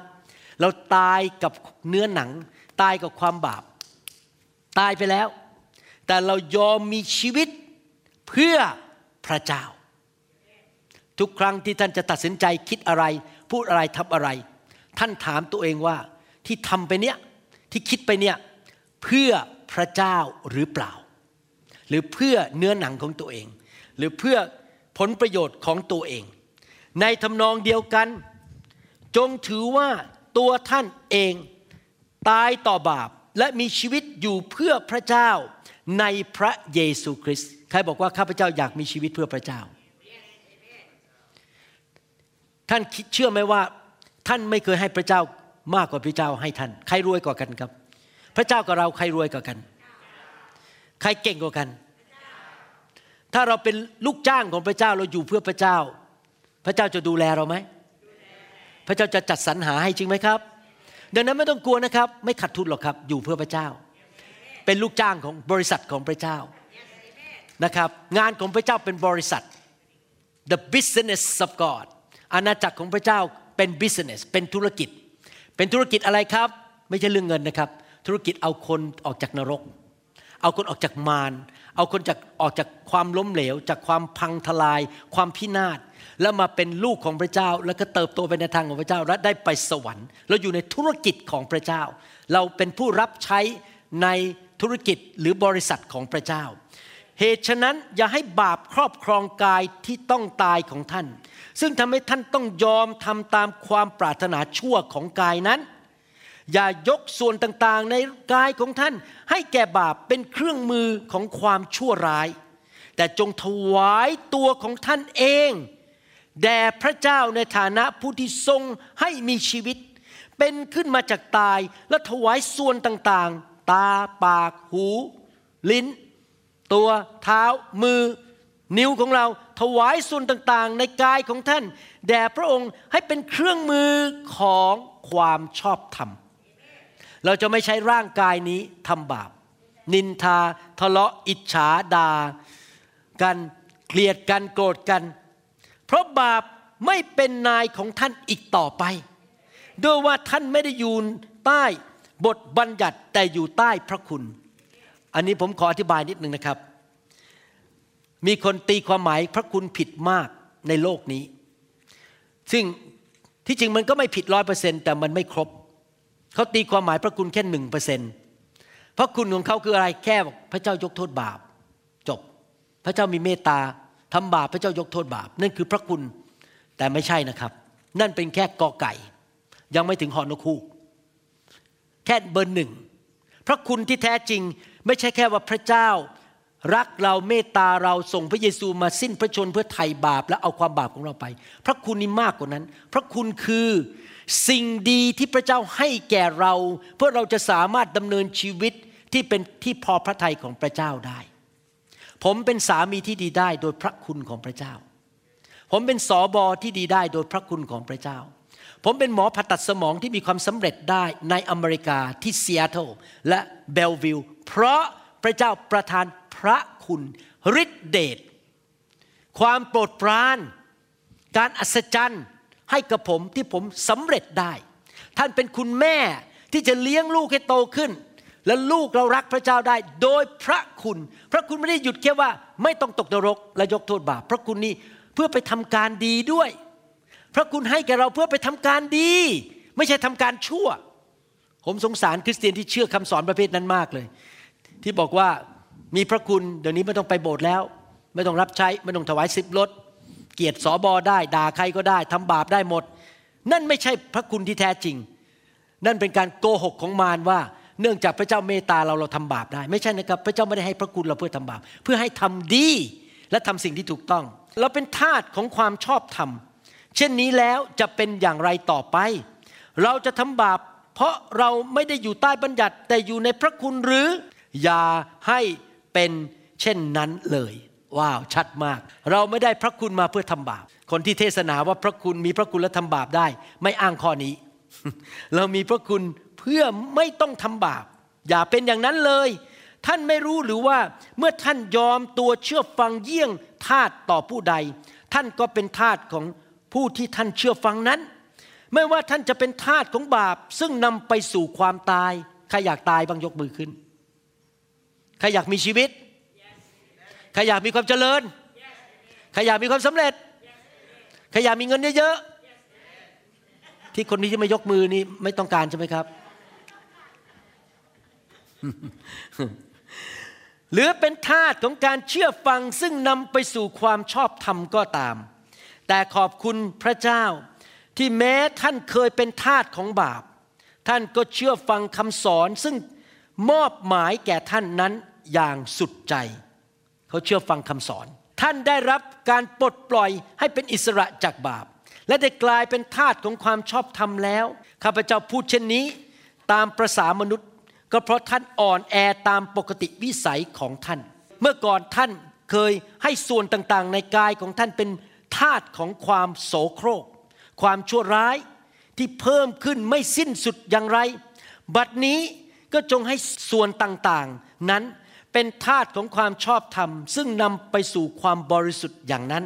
เราตายกับเนื้อหนัง ตายกับความบาป ตายไปแล้ว แต่เรายอมมีชีวิตเพื่อพระเจ้า ทุกครั้งที่ท่านจะตัดสินใจคิดอะไร พูดอะไรทำอะไร ท่านถามตัวเองว่าที่ทำไปเนี้ยที่คิดไปเนี่ยเพื่อพระเจ้าหรือเปล่า หรือเพื่อเนื้อหนังของตัวเอง หรือเพื่อผลประโยชน์ของตัวเอง ในทำนองเดียวกัน จงถือว่าตัวท่านเองตายต่อบาปและมีชีวิตอยู่เพื่อพระเจ้าในพระเยซูคริสต์ใครบอกว่าข้าพเจ้าอยากมีชีวิตเพื่อพระเจ้า ท่านคิดเชื่อไหมว่า ท่านไม่เคยให้พระเจ้ามากกว่าพระเจ้าให้ท่าน ใครรวยกว่ากันครับ พระเจ้ากับเราใครรวยกว่ากัน ใครเก่งกว่ากัน ถ้าเราเป็นลูกจ้างของพระเจ้าเราอยู่เพื่อพระเจ้า พระเจ้าจะดูแลเราไหม พระเจ้าจะจัดสรรหาให้จริงไหมครับ ดังนั้นไม่ต้องกลัวนะครับ ไม่ขาดทุนหรอกครับ อยู่เพื่อพระเจ้า เป็นลูกจ้างของบริษัทของพระเจ้านะครับ งานของพระเจ้าเป็นบริษัท the business of God อาณาจักรของพระเจ้าเป็น business เป็นธุรกิจ เป็นธุรกิจอะไรครับ ไม่ใช่เรื่องเงินนะครับ ธุรกิจเอาคนออกจากนรก เอาคนออกจากมาร เอาคนจากออกจากความล้มเหลว จากความพังทลาย ความพินาศ แล้วมาเป็นลูกของพระเจ้า แล้วก็เติบโตไปในทางของพระเจ้า และได้ไปสวรรค์ เราอยู่ในธุรกิจของพระเจ้า เราเป็นผู้รับใช้ในธุรกิจหรือบริษัทของพระเจ้า เหตุฉะนั้นอย่าให้บาปครอบครองกายที่ต้องตายของท่าน ซึ่งทำให้ท่านต้องยอมทำตามความปรารถนาชั่วของกายนั้น อย่ายกส่วนต่างๆในกายของท่าน ให้แก่บาปเป็นเครื่องมือของความชั่วร้าย แต่จงถวายตัวของท่านเอง แด่พระเจ้าในฐานะผู้ที่ทรงให้มีชีวิต เป็นขึ้นมาจากตายและถวายส่วนต่างๆ ตาปากหู ลิ้น ตัวเท้ามือ นิ้วของเราถวายส่วนต่างๆ ในกายของท่าน แด่พระองค์ให้เป็นเครื่องมือของความชอบธรรม เราจะไม่ใช้ร่างกายนี้ทำบาป นินทา ทะเลาะอิจฉาดากันเกลียดกันโกรธกัน เพราะบาปไม่เป็นนายของท่านอีกต่อไป ด้วยว่าท่านไม่ได้อยู่ใต้บทบัญญัติแต่อยู่ใต้พระคุณ อันนี้ผมขออธิบายนิดนึงนะครับ มีคนตีความหมายพระคุณผิดมากในโลกนี้ ซึ่งที่จริงมันก็ไม่ผิดร้อยเปอร์เซ็นแต่มันไม่ครบ เขาตีความหมายพระคุณแค่หนึ่งเปอร์เซ็นพระคุณของเขาคืออะไรแค่พระเจ้ายกโทษบาป จบ พระเจ้ามีเมตตาทำบาปพระเจ้ายกโทษบาป นั่นคือพระคุณแต่ไม่ใช่นะครับ นั่นเป็นแค่กอไก่ ยังไม่ถึงหอนคูกแค่เบอร์หนึ่งพระคุณที่แท้จริง ไม่ใช่แค่ว่าพระเจ้า รักเราเมตตาเราส่งพระเยซูมาสิ้นพระชนเพื่อไถ่บาปและเอาความบาปของเราไป พระคุณนี่มากกว่านั้น พระคุณคือสิ่งดีที่พระเจ้าให้แก่เรา เพื่อเราจะสามารถดำเนินชีวิตที่เป็นที่พอพระทัยของพระเจ้าได้ ผมเป็นสามีที่ดีได้โดยพระคุณของพระเจ้า ผมเป็นสอบอที่ดีได้โดยพระคุณของพระเจ้า ผมเป็นหมอผ่าตัดสมองที่มีความสำเร็จได้ในอเมริกาที่ซีแอตเทิลและเบลวิวเพราะพระเจ้าประทานพระคุณฤทธิเดชความโปรดปราน การอัศจรรย์ให้กับผมที่ผมสำเร็จได้ ท่านเป็นคุณแม่ที่จะเลี้ยงลูกให้โตขึ้น และลูกเรารักพระเจ้าได้ โดยพระคุณ พระคุณไม่ได้หยุดแค่ว่า ไม่ต้องตกนรกและยกโทษบาปพระคุณนี้เพื่อไปทำการดีด้วย พระคุณให้แก่เราเพื่อไปทำการดี ไม่ใช่ทำการชั่ว ผมสงสารคริสเตียนที่เชื่อคำสอนประเภทนั้นมากเลย ที่บอกว่ามีพระคุณเดี๋ยวนี้ไม่ต้องไปโบสถ์แล้ว ไม่ต้องรับใช้ไม่ต้องถวายสิบลดเกียรติสอบอได้ด่าใครก็ได้ทำบาปได้หมด นั่นไม่ใช่พระคุณที่แท้จริง นั่นเป็นการโกหกของมารว่า เนื่องจากพระเจ้าเมตตาเราเราทำบาปได้ ไม่ใช่นะครับ พระเจ้าไม่ได้ให้พระคุณเราเพื่อทำบาป เพื่อให้ทำดีและทำสิ่งที่ถูกต้อง เราเป็นทาสของความชอบธรรม เช่นนี้แล้วจะเป็นอย่างไรต่อไป เราจะทำบาป เพราะเราไม่ได้อยู่ใต้บัญญัติแต่อยู่ในพระคุณหรือ อย่าให้เป็นเช่นนั้นเลยว้าวชัดมาก เราไม่ได้พระคุณมาเพื่อทำบาป คนที่เทศนาว่าพระคุณมีพระคุณและทำบาปได้ ไม่อ้างข้อนี้ เรามีพระคุณเพื่อไม่ต้องทำบาป อย่าเป็นอย่างนั้นเลย ท่านไม่รู้หรือว่าเมื่อท่านยอมตัวเชื่อฟังเยี่ยงทาสต่อผู้ใด ท่านก็เป็นทาสของ ผู้ที่ท่านเชื่อฟังนั้น ไม่ว่าท่านจะเป็นทาสของบาป ซึ่งนำไปสู่ความตาย ใครอยากตายบ้างยกมือขึ้น ใครอยากมีชีวิต ใครอยากมีความเจริญ ใครอยากมีความสำเร็จ ใครอยากมีเงินเยอะๆ ที่คนนี้ที่ไม่ยกมือนี่ไม่ต้องการใช่ไหมครับ หรือเป็นทาสของการเชื่อฟังซึ่งนำไปสู่ความชอบธรรมก็ตาม แต่ขอบคุณพระเจ้า ที่แม้ท่านเคยเป็นทาสของบาป ท่านก็เชื่อฟังคำสอนซึ่งมอบหมายแก่ท่านนั้นอย่างสุดใจ เขาเชื่อฟังคำสอน ท่านได้รับการปลดปล่อยให้เป็นอิสระจากบาป และได้กลายเป็นทาสของความชอบธรรมแล้วข้าพเจ้าพูดเช่นนี้ ตามประษามนุษย์ ก็เพราะท่านอ่อนแอตามปกติวิสัยของท่าน เมื่อก่อนท่านเคยให้ส่วนต่างๆ ในกายของท่านเป็น ทาสของความโสโครก ความชั่วร้ายที่เพิ่มขึ้นไม่สิ้นสุดอย่างไร บัดนี้ก็จงให้ส่วนต่างๆ นั้นเป็นทาสของความชอบธรรม ซึ่งนำไปสู่ความบริสุทธิ์อย่างนั้น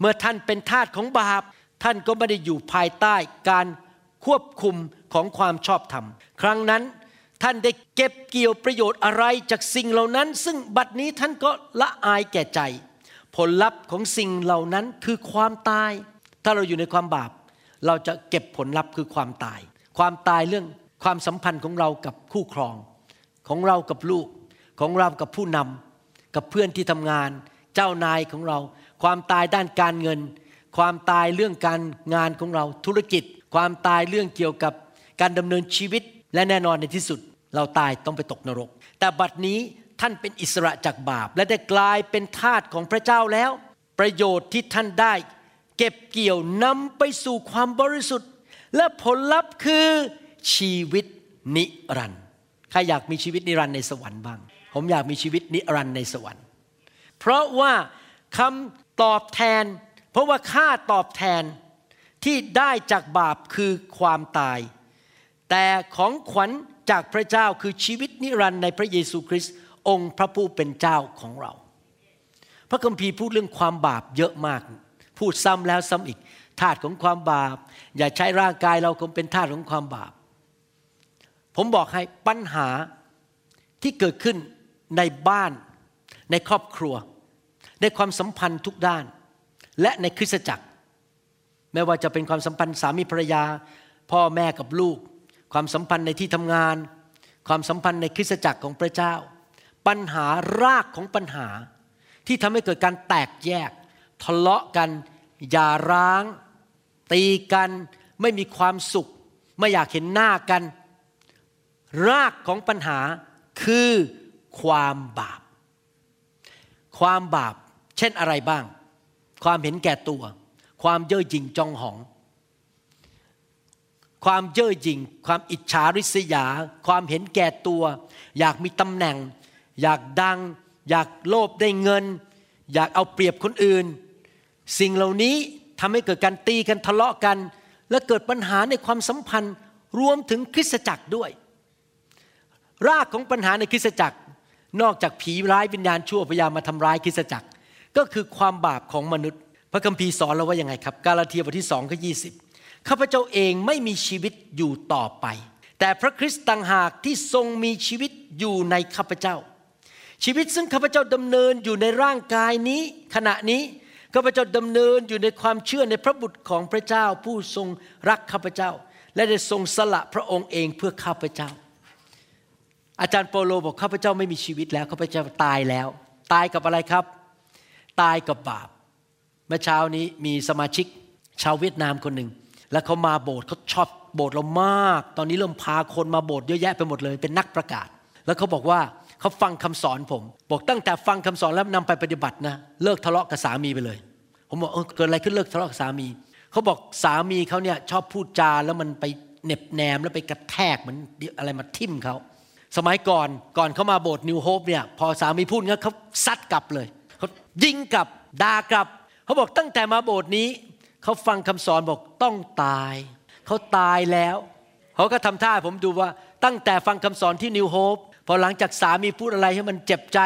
เมื่อท่านเป็นทาสของบาป ท่านก็ไม่ได้อยู่ภายใต้การควบคุมของความชอบธรรม ครั้งนั้นท่านได้เก็บเกี่ยวประโยชน์อะไรจากสิ่งเหล่านั้น ซึ่งบัดนี้ท่านก็ละอายแก่ใจ ผลลัพธ์ของสิ่งเหล่านั้นคือความตาย ถ้าเราอยู่ในความบาป เราจะเก็บผลลัพธ์คือความตาย ความตายเรื่องความสัมพันธ์ของเรากับคู่ครอง ของเรากับลูก ของเรากับผู้นำกับเพื่อนที่ทำงาน เจ้านายของเรา ความตายด้านการเงิน ความตายเรื่องการงานของเราธุรกิจ ความตายเรื่องเกี่ยวกับการดำเนินชีวิตและแน่นอนในที่สุด เราตายต้องไปตกนรก แต่บัดนี้ ท่านเป็นอิสระจากบาป และได้กลายเป็นทาสของพระเจ้าแล้ว ประโยชน์ที่ท่านได้ เก็บเกี่ยวนำไปสู่ความบริสุทธิ์ และผลลัพธ์คือชีวิตนิรันดร์ใครอยากมีชีวิตนิรันดร์ในสวรรค์บ้าง ผมอยากมีชีวิตนิรันดร์ในสวรรค์ เพราะว่าคำตอบแทน เพราะว่าค่าตอบแทนที่ได้จากบาปคือความตาย แต่ของขวัญจากพระเจ้าคือชีวิตนิรันดร์ในพระเยซูคริสต์ องค์พระผู้เป็นเจ้าของเรา พระคัมภีร์พูดเรื่องความบาปเยอะมาก พูดซ้ำแล้วซ้ำอีกทาสของความบาป อย่าใช้ร่างกายเราคงเป็นทาสของความบาป ผมบอกให้ปัญหาที่เกิดขึ้นในบ้าน ในครอบครัว ในความสัมพันธ์ทุกด้าน และในคริสตจักร ไม่ว่าจะเป็นความสัมพันธ์สามีภรรยา พ่อแม่กับลูก ความสัมพันธ์ในที่ทำงาน ความสัมพันธ์ในคริสตจักรของพระเจ้า ปัญหารากของปัญหา ที่ทำให้เกิดการแตกแยก ทะเลาะกันอย่าร้าง ตีกัน ไม่มีความสุข ไม่อยากเห็นหน้ากัน รากของปัญหาคือความบาป ความบาป เช่นอะไรบ้าง ความเห็นแก่ตัว ความเย่อหยิ่งจองหอง ความเย่อหยิ่ง ความอิจฉาริษยา ความเห็นแก่ตัว อยากมีตำแหน่ง อยากดัง อยากโลภได้เงิน อยากเอาเปรียบคนอื่น สิ่งเหล่านี้ทำให้เกิดการตีกันทะเลาะกัน และเกิดปัญหาในความสัมพันธ์รวมถึงคริสตจักรด้วย รากของปัญหาในคริสตจักร นอกจากผีร้ายวิญญาณชั่วพยายามมาทำร้ายคริสตจักร ก็คือความบาปของมนุษย์ พระคัมภีร์สอนเราว่ายังไงครับ กาลาเทียบทที่สองข้อยีข้าพเจ้าเองไม่มีชีวิตอยู่ต่อไป แต่พระคริสต์ต่างหากที่ทรงมีชีวิตอยู่ในข้าพเจ้า ชีวิตซึ่งข้าพเจ้าดำเนินอยู่ในร่างกายนี้ ขณะนี้ข้าพเจ้าดำเนินอยู่ในความเชื่อในพระบุตรของพระเจ้าผู้ทรงรักข้าพเจ้า และได้ทรงสละพระองค์เองเพื่อข้าพเจ้า อาจารย์โปโลบอกข้าพเจ้าไม่มีชีวิตแล้วข้าพเจ้าตายแล้ว ตายกับอะไรครับ ตายกับบาป เมื่อเช้านี้มีสมาชิกชาวเวียดนามคนหนึ่งแล้วเขามาโบสถ์เขาชอบโบสถ์เรามาก ตอนนี้เริ่มพาคนมาโบสถ์เยอะแยะไปหมดเลย เป็นนักประกาศ แล้วเขาบอกว่า เขาฟังคำสอนผม บอกตั้งแต่ฟังคำสอนแล้วนำไปปฏิบัตินะเลิกทะเลาะกับสามีไปเลย ผมบอกเออเกิดอะไรขึ้นเลิกทะเลาะกับสามีเขาบอกสามีเขาเนี่ยชอบพูดจาแล้วมันไปเหน็บแนมแล้วไปกระแทกเหมือนอะไรมาทิ่มเขาสมัยก่อนก่อนเขามาโบสถ์นิวโฮปเนี่ยพอสามีพูดงั้นเขาซัดกลับเลยเขายิงกลับด่ากลับเขาบอกตั้งแต่มาโบสถ์นี้เขาฟังคำสอนบอกต้องตายเขาตายแล้วเขาก็ทำท่าผมดูว่าตั้งแต่ฟังคำสอนที่นิวโฮป อหลังจากสามีพูดอะไรให้มันเจ็บใจ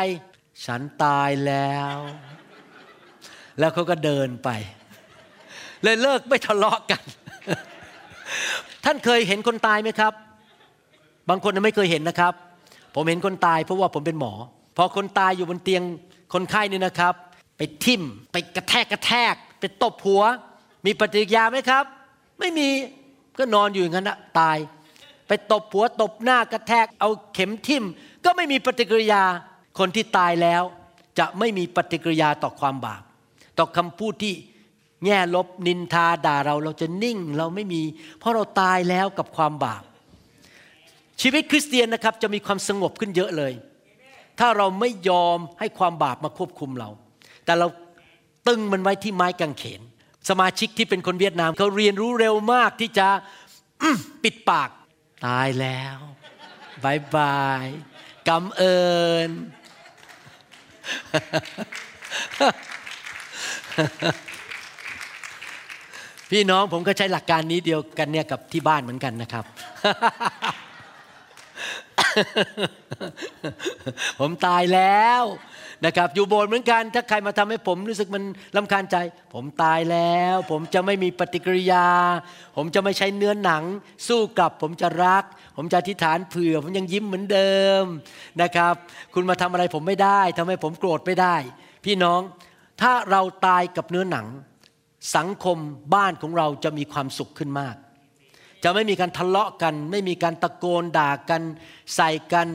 ฉันตายแล้ว แล้วเขาก็เดินไป เลยเลิกไม่ทะเลาะกัน ท่านเคยเห็นคนตายไหมครับ บางคนไม่เคยเห็นนะครับ ผมเห็นคนตายเพราะว่าผมเป็นหมอ พอคนตายอยู่บนเตียงคนไข้นี่นะครับ ไปทิ่ม ไปกระแทกกระแทก ไปตบหัว มีปฏิกิริยาไหมครับ ไม่มีก็นอนอยู่อย่างนั้นนะตาย ตบหัวตบหน้ากระแทกเอาเข็มทิ่ม ก็ไม่มีปฏิกิริยาคนที่ตายแล้ว จะไม่มีปฏิกิริยาต่อความบาปต่อคำพูดที่แง่ลบนินทาด่าเราเราจะนิ่งเราไม่มี เพราะเราตายแล้วกับความบาป ชีวิตคริสเตียนนะครับจะมีความสงบขึ้นเยอะเลย ถ้าเราไม่ยอมให้ความบาปมาควบคุมเรา แต่เราตึงมันไว้ที่ไม้กางเขน สมาชิกที่เป็นคนเวียดนามเขาเรียนรู้เร็วมากที่จะปิดปาก ตายแล้วบายบายกำเอิญพี่น้องผมก็ใช้หลักการนี้เดียวกันเนี่ยกับที่บ้านเหมือนกันนะครับ ผมตายแล้วนะครับ อยู่โบสถ์เหมือนกัน ถ้าใครมาทำให้ผมรู้สึกมันลำคาญใจ ผมตายแล้ว ผมจะไม่มีปฏิกิริยา ผมจะไม่ใช้เนื้อหนัง สู้กลับ ผมจะรัก ผมจะอธิษฐานเผื่อ ผมยังยิ้มเหมือนเดิมนะครับ คุณมาทำอะไรผมไม่ได้ทำให้ผมโกรธไม่ได้ พี่น้องถ้าเราตายกับเนื้อหนัง สังคมบ้านของเราจะมีความสุขขึ้นมาก จะไม่มีการทะเลาะกัน ไม่มีการตะโกนด่ากัน ใส่กัน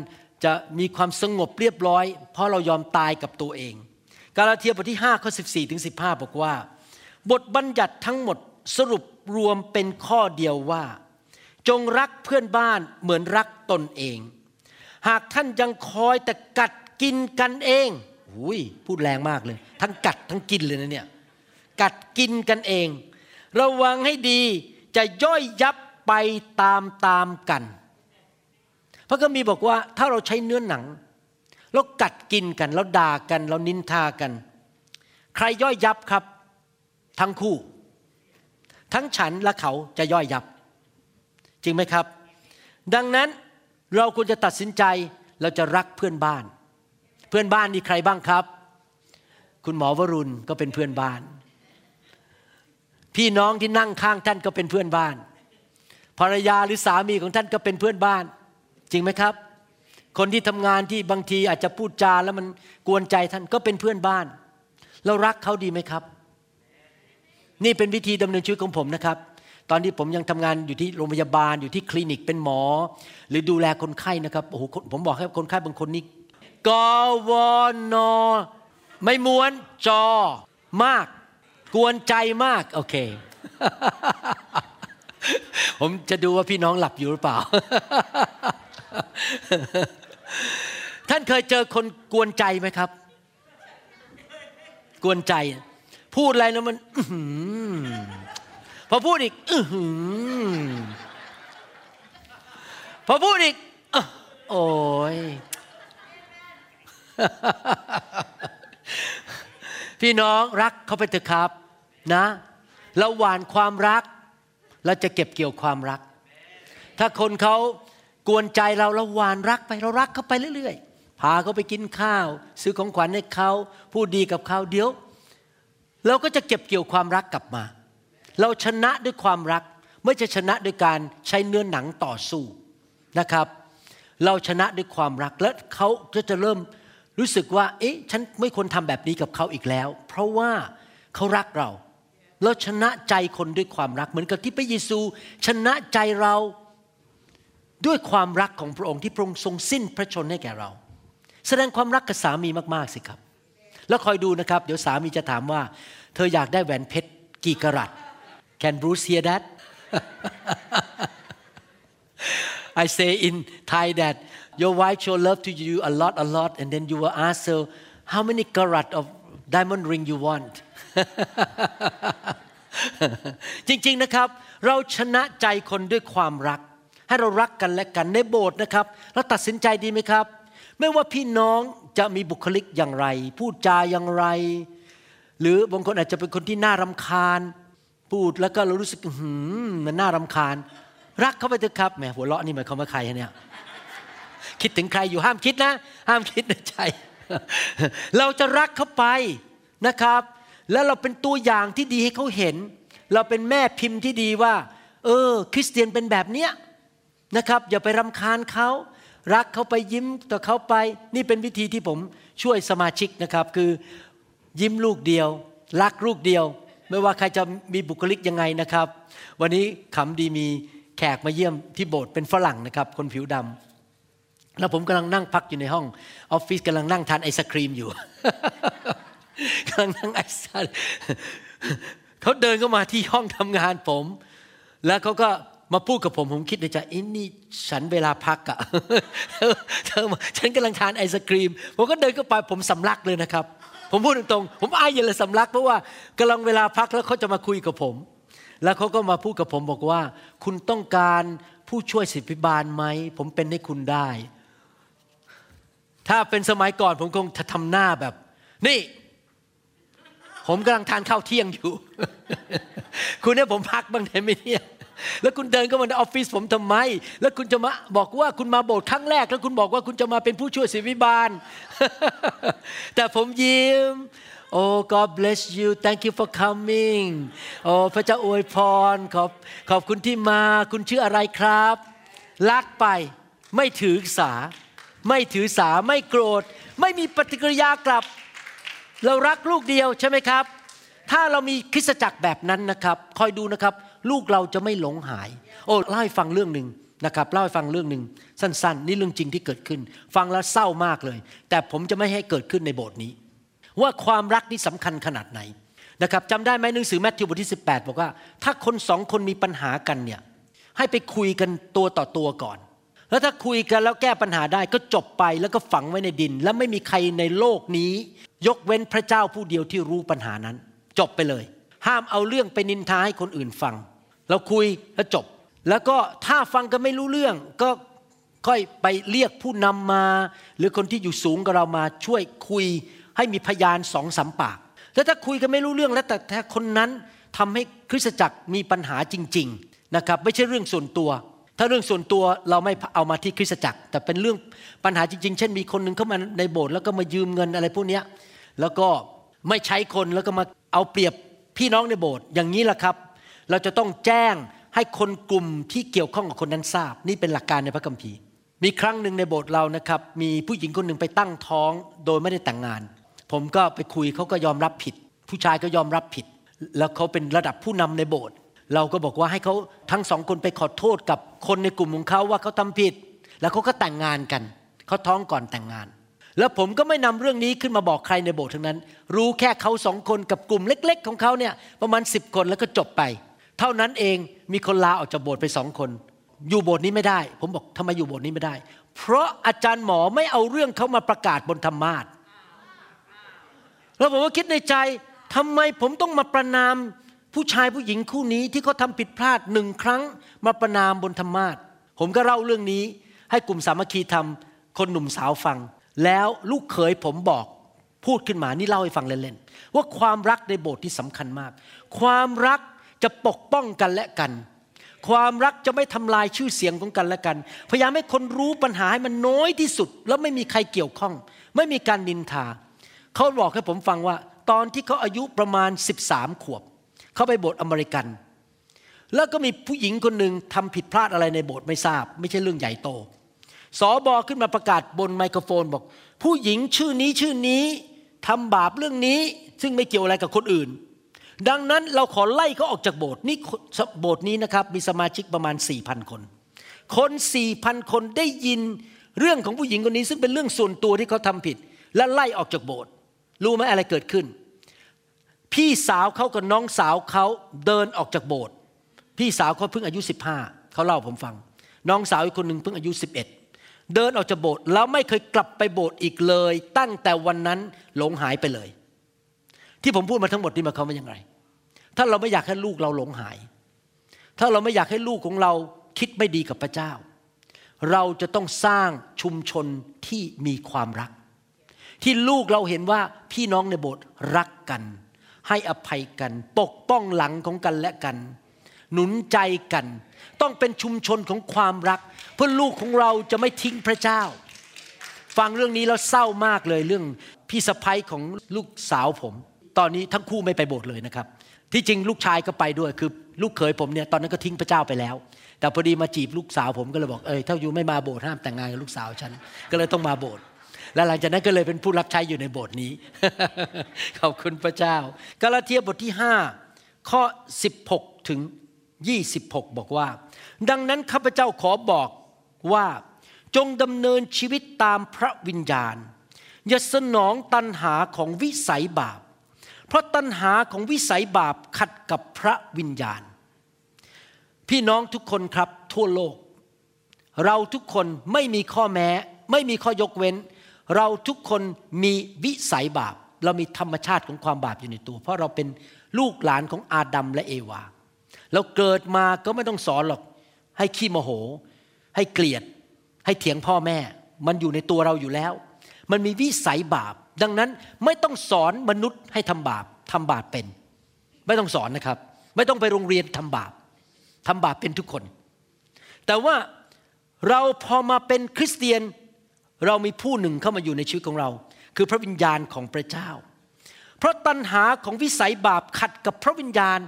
จะมีความสงบเรียบร้อย เพราะเรายอมตายกับตัวเอง กาลาเทียบทที่5ข้อ14ถึง15 บอกว่า บทบัญญัติทั้งหมดสรุปรวมเป็นข้อเดียวว่า จงรักเพื่อนบ้านเหมือนรักตนเอง หากท่านยังคอยแต่กัดกินกันเองหุยพูดแรงมากเลย ทั้งกัดทั้งกินเลยนะเนี่ยกัดกินกันเอง ระวังให้ดีจะย่อยยับ ไปตามตามกัน พระคัมภีร์บอกว่าถ้าเราใช้เนื้อหนังแล้วกัดกินกันแล้วด่ากันแล้วนินทากัน ใครย่อยยับครับ ทั้งคู่ ทั้งฉันและเขาจะย่อยยับ จริงไหมครับ ดังนั้นเราควรจะตัดสินใจเราจะรักเพื่อนบ้าน เพื่อนบ้านนี่ใครบ้างครับ คุณหมอวรุณก็เป็นเพื่อนบ้าน พี่น้องที่นั่งข้างท่านก็เป็นเพื่อนบ้าน ภรรยาหรือสามีของท่านก็เป็นเพื่อนบ้าน จริงไหมครับ คนที่ทำงานที่บางทีอาจจะพูดจาแล้วมันกวนใจท่านก็เป็นเพื่อนบ้าน เรารักเขาดีไหมครับ นี่เป็นวิธีดำเนินชีวิตของผมนะครับ ตอนที่ผมยังทำงานอยู่ที่โรงพยาบาลอยู่ที่คลินิกเป็นหมอ หรือดูแลคนไข้นะครับโอ้โหผมบอกให้คนไข้บางคนนี่กวอนอไม่ม้วนจอมาก กวนใจมาก โอเค ผมจะดูว่าพี่น้องหลับอยู่หรือเปล่า ท่านเคยเจอคนกวนใจไหมครับ กวนใจ พูดอะไรแล้วมันพอพูดอีกอพอพูดอีกโอ้ยพี่น้องรักเขาไปเถอะครับ นะ เราหวานความรัก เราจะเก็บเกี่ยวความรัก ถ้าคนเขากวนใจเราเราหวานรักไปเรารักเขาไปเรื่อยๆ พาเขาไปกินข้าว ซื้อของขวัญให้เขาพูดดีกับเขาเดี๋ยว เราก็จะเก็บเกี่ยวความรักกลับมา เราชนะด้วยความรัก ไม่จะชนะด้วยการใช้เนื้อหนังต่อสู้นะครับ เราชนะด้วยความรักและเขาก็จะเริ่มรู้สึกว่า เอ๊ะ ฉันไม่ควรทำแบบนี้กับเขาอีกแล้ว เพราะว่าเขารักเรา เราชนะใจคนด้วยความรัก เหมือนกับที่พระเยซู ชนะใจเราด้วยความรักของพระองค์ที่พระองค์ทรงสิ้นพระชนให้แก่เรา แสดงความรักกับสามีมากๆสิครับ แล้วคอยดูนะครับ เดี๋ยวสามีจะถามว่า เธออยากได้แหวนเพชรกี่กรัต Can Bruce hear that I say in Thai that your wife show love to you a lot, a lot, and then you will ask her, how many carat of diamond ring you want จริงๆนะครับ เราชนะใจคนด้วยความรัก ให้เรารักกันและกันในโบสถ์นะครับ เราตัดสินใจดีไหมครับ ไม่ว่าพี่น้องจะมีบุคลิกอย่างไร พูดจาอย่างไร หรือบางคนอาจจะเป็นคนที่น่ารำคาญ พูดแล้วก็เรารู้สึกหืมมันน่ารำคาญ รักเขาไปเถอะครับแหมหัวเราะนี่หมายความว่าใครเนี่ยคิดถึงใครอยู่ห้ามคิดนะ ห้ามคิดในใจ เราจะรักเขาไปนะครับ แล้วเราเป็นตัวอย่างที่ดีให้เขาเห็น เราเป็นแม่พิมพ์ที่ดีว่า เออ คริสเตียนเป็นแบบเนี้ยนะครับ อย่าไปรำคาญเขารักเขาไปยิ้มต่อเขาไป นี่เป็นวิธีที่ผมช่วยสมาชิกนะครับ คือยิ้มลูกเดียว รักลูกเดียว ไม่ว่าใครจะมีบุคลิกยังไงนะครับ วันนี้ขำดีมีแขกมาเยี่ยมที่โบสถ์เป็นฝรั่งนะครับ คนผิวดำแล้วผมกำลังนั่งพักอยู่ในห้องออฟฟิศกำลังนั่งทานไอศครีมอยู่ กำลังนั่งไอศเขาเดินเข้ามาที่ห้องทำงานผม แล้วเขาก็มาพูดกับผมผมคิดในใจอินนี่ฉันเวลาพักอะเธอฉันกำลังทานไอศครีม ผมก็เดินเข้าไปผมสำลักเลยนะครับ ผมพูดตรงๆผมอายอย่าเลยสำลักเพราะว่ากำลังเวลาพักแล้วเขาจะมาคุยกับผม แล้วเขาก็มาพูดกับผมบอกว่า คุณต้องการผู้ช่วยศิบิบาลไหมผมเป็นให้คุณได้ ถ้าเป็นสมัยก่อนผมคงทำหน้าแบบ นี่ ผมกำลังทานข้าวเที่ยงอยู่ คุณเนี่ยผมพักบ้างได้ไหมเนี่ยแล้วคุณเดินเข้ามาในออฟฟิศผมทำไม แล้วคุณจะมาบอกว่าคุณมาโบสถ์ครั้งแรก แล้วคุณบอกว่าคุณจะมาเป็นผู้ช่วยศิวิบาล แต่ผมยิ้ม โอ้ God bless you thank you for coming โอ้พระเจ้าอวยพร ขอบขอบคุณที่มา คุณชื่ออะไรครับรักไป ไม่ถือสา ไม่ถือสา ไม่โกรธ ไม่มีปฏิกิริยากลับ เรารักลูกเดียวใช่ไหมครับ ถ้าเรามีคริสตจักรแบบนั้นนะครับ คอยดูนะครับ ลูกเราจะไม่หลงหาย โอ้เล่าให้ฟังเรื่องหนึ่งนะครับเล่าให้ฟังเรื่องหนึ่งสั้น ๆ นี่เรื่องจริงที่เกิดขึ้น ฟังแล้วเศร้ามากเลย แต่ผมจะไม่ให้เกิดขึ้นในโบสถ์นี้ ว่าความรักนี่สำคัญขนาดไหนนะครับจำได้ไหมหนังสือแมทธิวบทที่ 18 บอกว่า ถ้าคนสองคนมีปัญหากันเนี่ยให้ไปคุยกันตัวต่อตัวก่อน แล้วถ้าคุยกันแล้วแก้ปัญหาได้ก็จบไปแล้วก็ฝังไว้ในดิน แล้วไม่มีใครในโลกนี้ ยกเว้นพระเจ้าผู้เดียวที่รู้ปัญหานั้น จบไปเลย ห้ามเอาเรื่องไปนินทาให้คนอื่นฟัง เราคุยแล้วจบ แล้วก็ถ้าฟังกันไม่รู้เรื่อง ก็ค่อยไปเรียกผู้นำมา หรือคนที่อยู่สูงกับเรามาช่วยคุยให้มีพยานสองสามปาก แล้วถ้าคุยกันไม่รู้เรื่องแล้วแต่ถ้คนนั้นทำให้คริสตจักรมีปัญหาจริง ๆนะครับ ไม่ใช่เรื่องส่วนตัว ถ้าเรื่องส่วนตัวเราไม่เอามาที่คริสตจักร แต่เป็นเรื่องปัญหาจริง ๆ เช่นมีคนหนึ่งเข้ามาในโบสถ์แล้วก็มายืมเงินอะไรพวกนี้แล้วก็ไม่ใช้คนแล้วก็มาเอาเปรียบพี่น้องในโบสถ์อย่างนี้แหละครับ เราจะต้องแจ้งให้คนกลุ่มที่เกี่ยวข้องกับคนนั้นทราบ นี่เป็นหลักการในพระคัมภีร์ มีครั้งหนึ่งในโบสถ์เรานะครับ มีผู้หญิงคนหนึ่งไปตั้งท้องโดยไม่ได้แต่งงาน ผมก็ไปคุยเขาก็ยอมรับผิด ผู้ชายก็ยอมรับผิด แล้วเขาเป็นระดับผู้นำในโบสถ์ เราก็บอกว่าให้เขาทั้งสองคนไปขอโทษกับคนในกลุ่มของเขาว่าเขาทำผิด แล้วเขาก็แต่งงานกันเขาท้องก่อนแต่งงาน แล้วผมก็ไม่นำเรื่องนี้ขึ้นมาบอกใครในโบสถ์ทั้งนั้น รู้แค่เขาสองคนกับกลุ่มเล็ก ๆ ของเขาเนี่ยประมาณสิบคนแล้วก็จบไป เท่านั้นเองมีคนลาออกจากโบสถ์ไปสองคน อยู่โบสถ์นี้ไม่ได้ ผมบอกทำไมอยู่โบสถ์นี้ไม่ได้ เพราะอาจารย์หมอไม่เอาเรื่องเขามาประกาศบนธรรมาทแล้วผมก็คิดในใจทำไมผมต้องมาประนาม ผู้ชายผู้หญิงคู่นี้ที่เขาทาผิดพลาดหนึ่งครั้งมาประนามบนธรรมาทผมก็เล่าเรื่องนี้ให้กลุ่มสามัคคีทำคนหนุ่มสาวฟัง แล้วลูกเขยผมบอกพูดขึ้นมานี่เล่าให้ฟังเล่นๆว่าความรักในโบสถ์ที่สำคัญมาก ความรักจะปกป้องกันและกัน ความรักจะไม่ทำลายชื่อเสียงของกันและกัน พยายามให้คนรู้ปัญหาให้มันน้อยที่สุด แล้วไม่มีใครเกี่ยวข้อง ไม่มีการนินทาเขาบอกให้ผมฟังว่า ตอนที่เขาอายุประมาณ 13 ขวบ เขาไปโบสถ์อเมริกัน แล้วก็มีผู้หญิงคนหนึ่งทำผิดพลาดอะไรในโบสถ์ไม่ทราบ ไม่ใช่เรื่องใหญ่โตสอบอขึ้นมาประกาศบนไมโครโฟนบอก ผู้หญิงชื่อนี้ชื่อนี้ทำบาปเรื่องนี้ซึ่งไม่เกี่ยวอะไรกับคนอื่น ดังนั้นเราขอไล่เขาออกจากโบสถ์นี่โบสถ์นี้นะครับมีสมาชิกประมาณ4ี่พันคน คนสี่พันคนได้ยินเรื่องของผู้หญิงคนนี้ซึ่งเป็นเรื่องส่วนตัวที่เขาทำผิด และไล่ออกจากโบสถ์รู้ไหมอะไรเกิดขึ้น พี่สาวเขากับน้องสาวเขาเดินออกจากโบสถ์พี่สาวเขาเพิ่งอายุ 15เขาเล่าผมฟัง น้องสาวอีกคนหนึ่งเพิ่งอายุ 11 เดินออกจากโบสถ์แล้วไม่เคยกลับไปโบสถ์อีกเลย ตั้งแต่วันนั้นหลงหายไปเลย ที่ผมพูดมาทั้งหมดนี่มาเขาว่ายังไงถ้าเราไม่อยากให้ลูกเราหลงหาย ถ้าเราไม่อยากให้ลูกของเราคิดไม่ดีกับพระเจ้า เราจะต้องสร้างชุมชนที่มีความรัก ที่ลูกเราเห็นว่าพี่น้องในโบสถ์รักกัน ให้อภัยกัน ปกป้องหลังของกันและกัน หนุนใจกัน ต้องเป็นชุมชนของความรัก เพื่อลูกของเราจะไม่ทิ้งพระเจ้า ฟังเรื่องนี้แล้วเศร้ามากเลยเรื่องพี่สะพ้ยของลูกสาวผม ตอนนี้ทั้งคู่ไม่ไปโบสถ์เลยนะครับ ที่จริงลูกชายก็ไปด้วยคือลูกเขยผมเนี่ยตอนนั้นก็ทิ้งพระเจ้าไปแล้ว แต่พอดีมาจีบลูกสาวผมก็เลยบอกเออถ้าอยู่ไม่มาโบสถ์ห้ามแต่งงานกับลูกสาวฉันก็เลยต้องมาโบสถ์ และหลังจากนั้นก็เลยเป็นผู้รับใช้อยู่ในโบสถ์นี้ ขอบคุณพระเจ้า กาลาเทียบทที่ 5 ข้อ 16 ถึง 26 บอกว่า ดังนั้นข้าพเจ้าขอบอกว่าจงดำเนินชีวิตตามพระวิญญาณ อย่าสนองตันหาของวิสัยบาป เพราะตันหาของวิสัยบาปขัดกับพระวิญญาณ พี่น้องทุกคนครับทั่วโลก เราทุกคนไม่มีข้อแม้ ไม่มีข้อยกเว้น เราทุกคนมีวิสัยบาป เรามีธรรมชาติของความบาปอยู่ในตัว เพราะเราเป็นลูกหลานของอาดัมและเอวา เราเกิดมาก็ไม่ต้องสอนหรอก ให้ขี้โมโห ให้เกลียด ให้เถียงพ่อแม่ มันอยู่ในตัวเราอยู่แล้ว มันมีวิสัยบาป ดังนั้นไม่ต้องสอนมนุษย์ให้ทำบาปทำบาปเป็น ไม่ต้องสอนนะครับ ไม่ต้องไปโรงเรียนทำบาปทำบาปเป็นทุกคน แต่ว่าเราพอมาเป็นคริสเตียน เรามีผู้หนึ่งเข้ามาอยู่ในชีวิตของเรา คือพระวิญญาณของพระเจ้า เพราะตัณหาของวิสัยบาปขัดกับพระวิญญาณ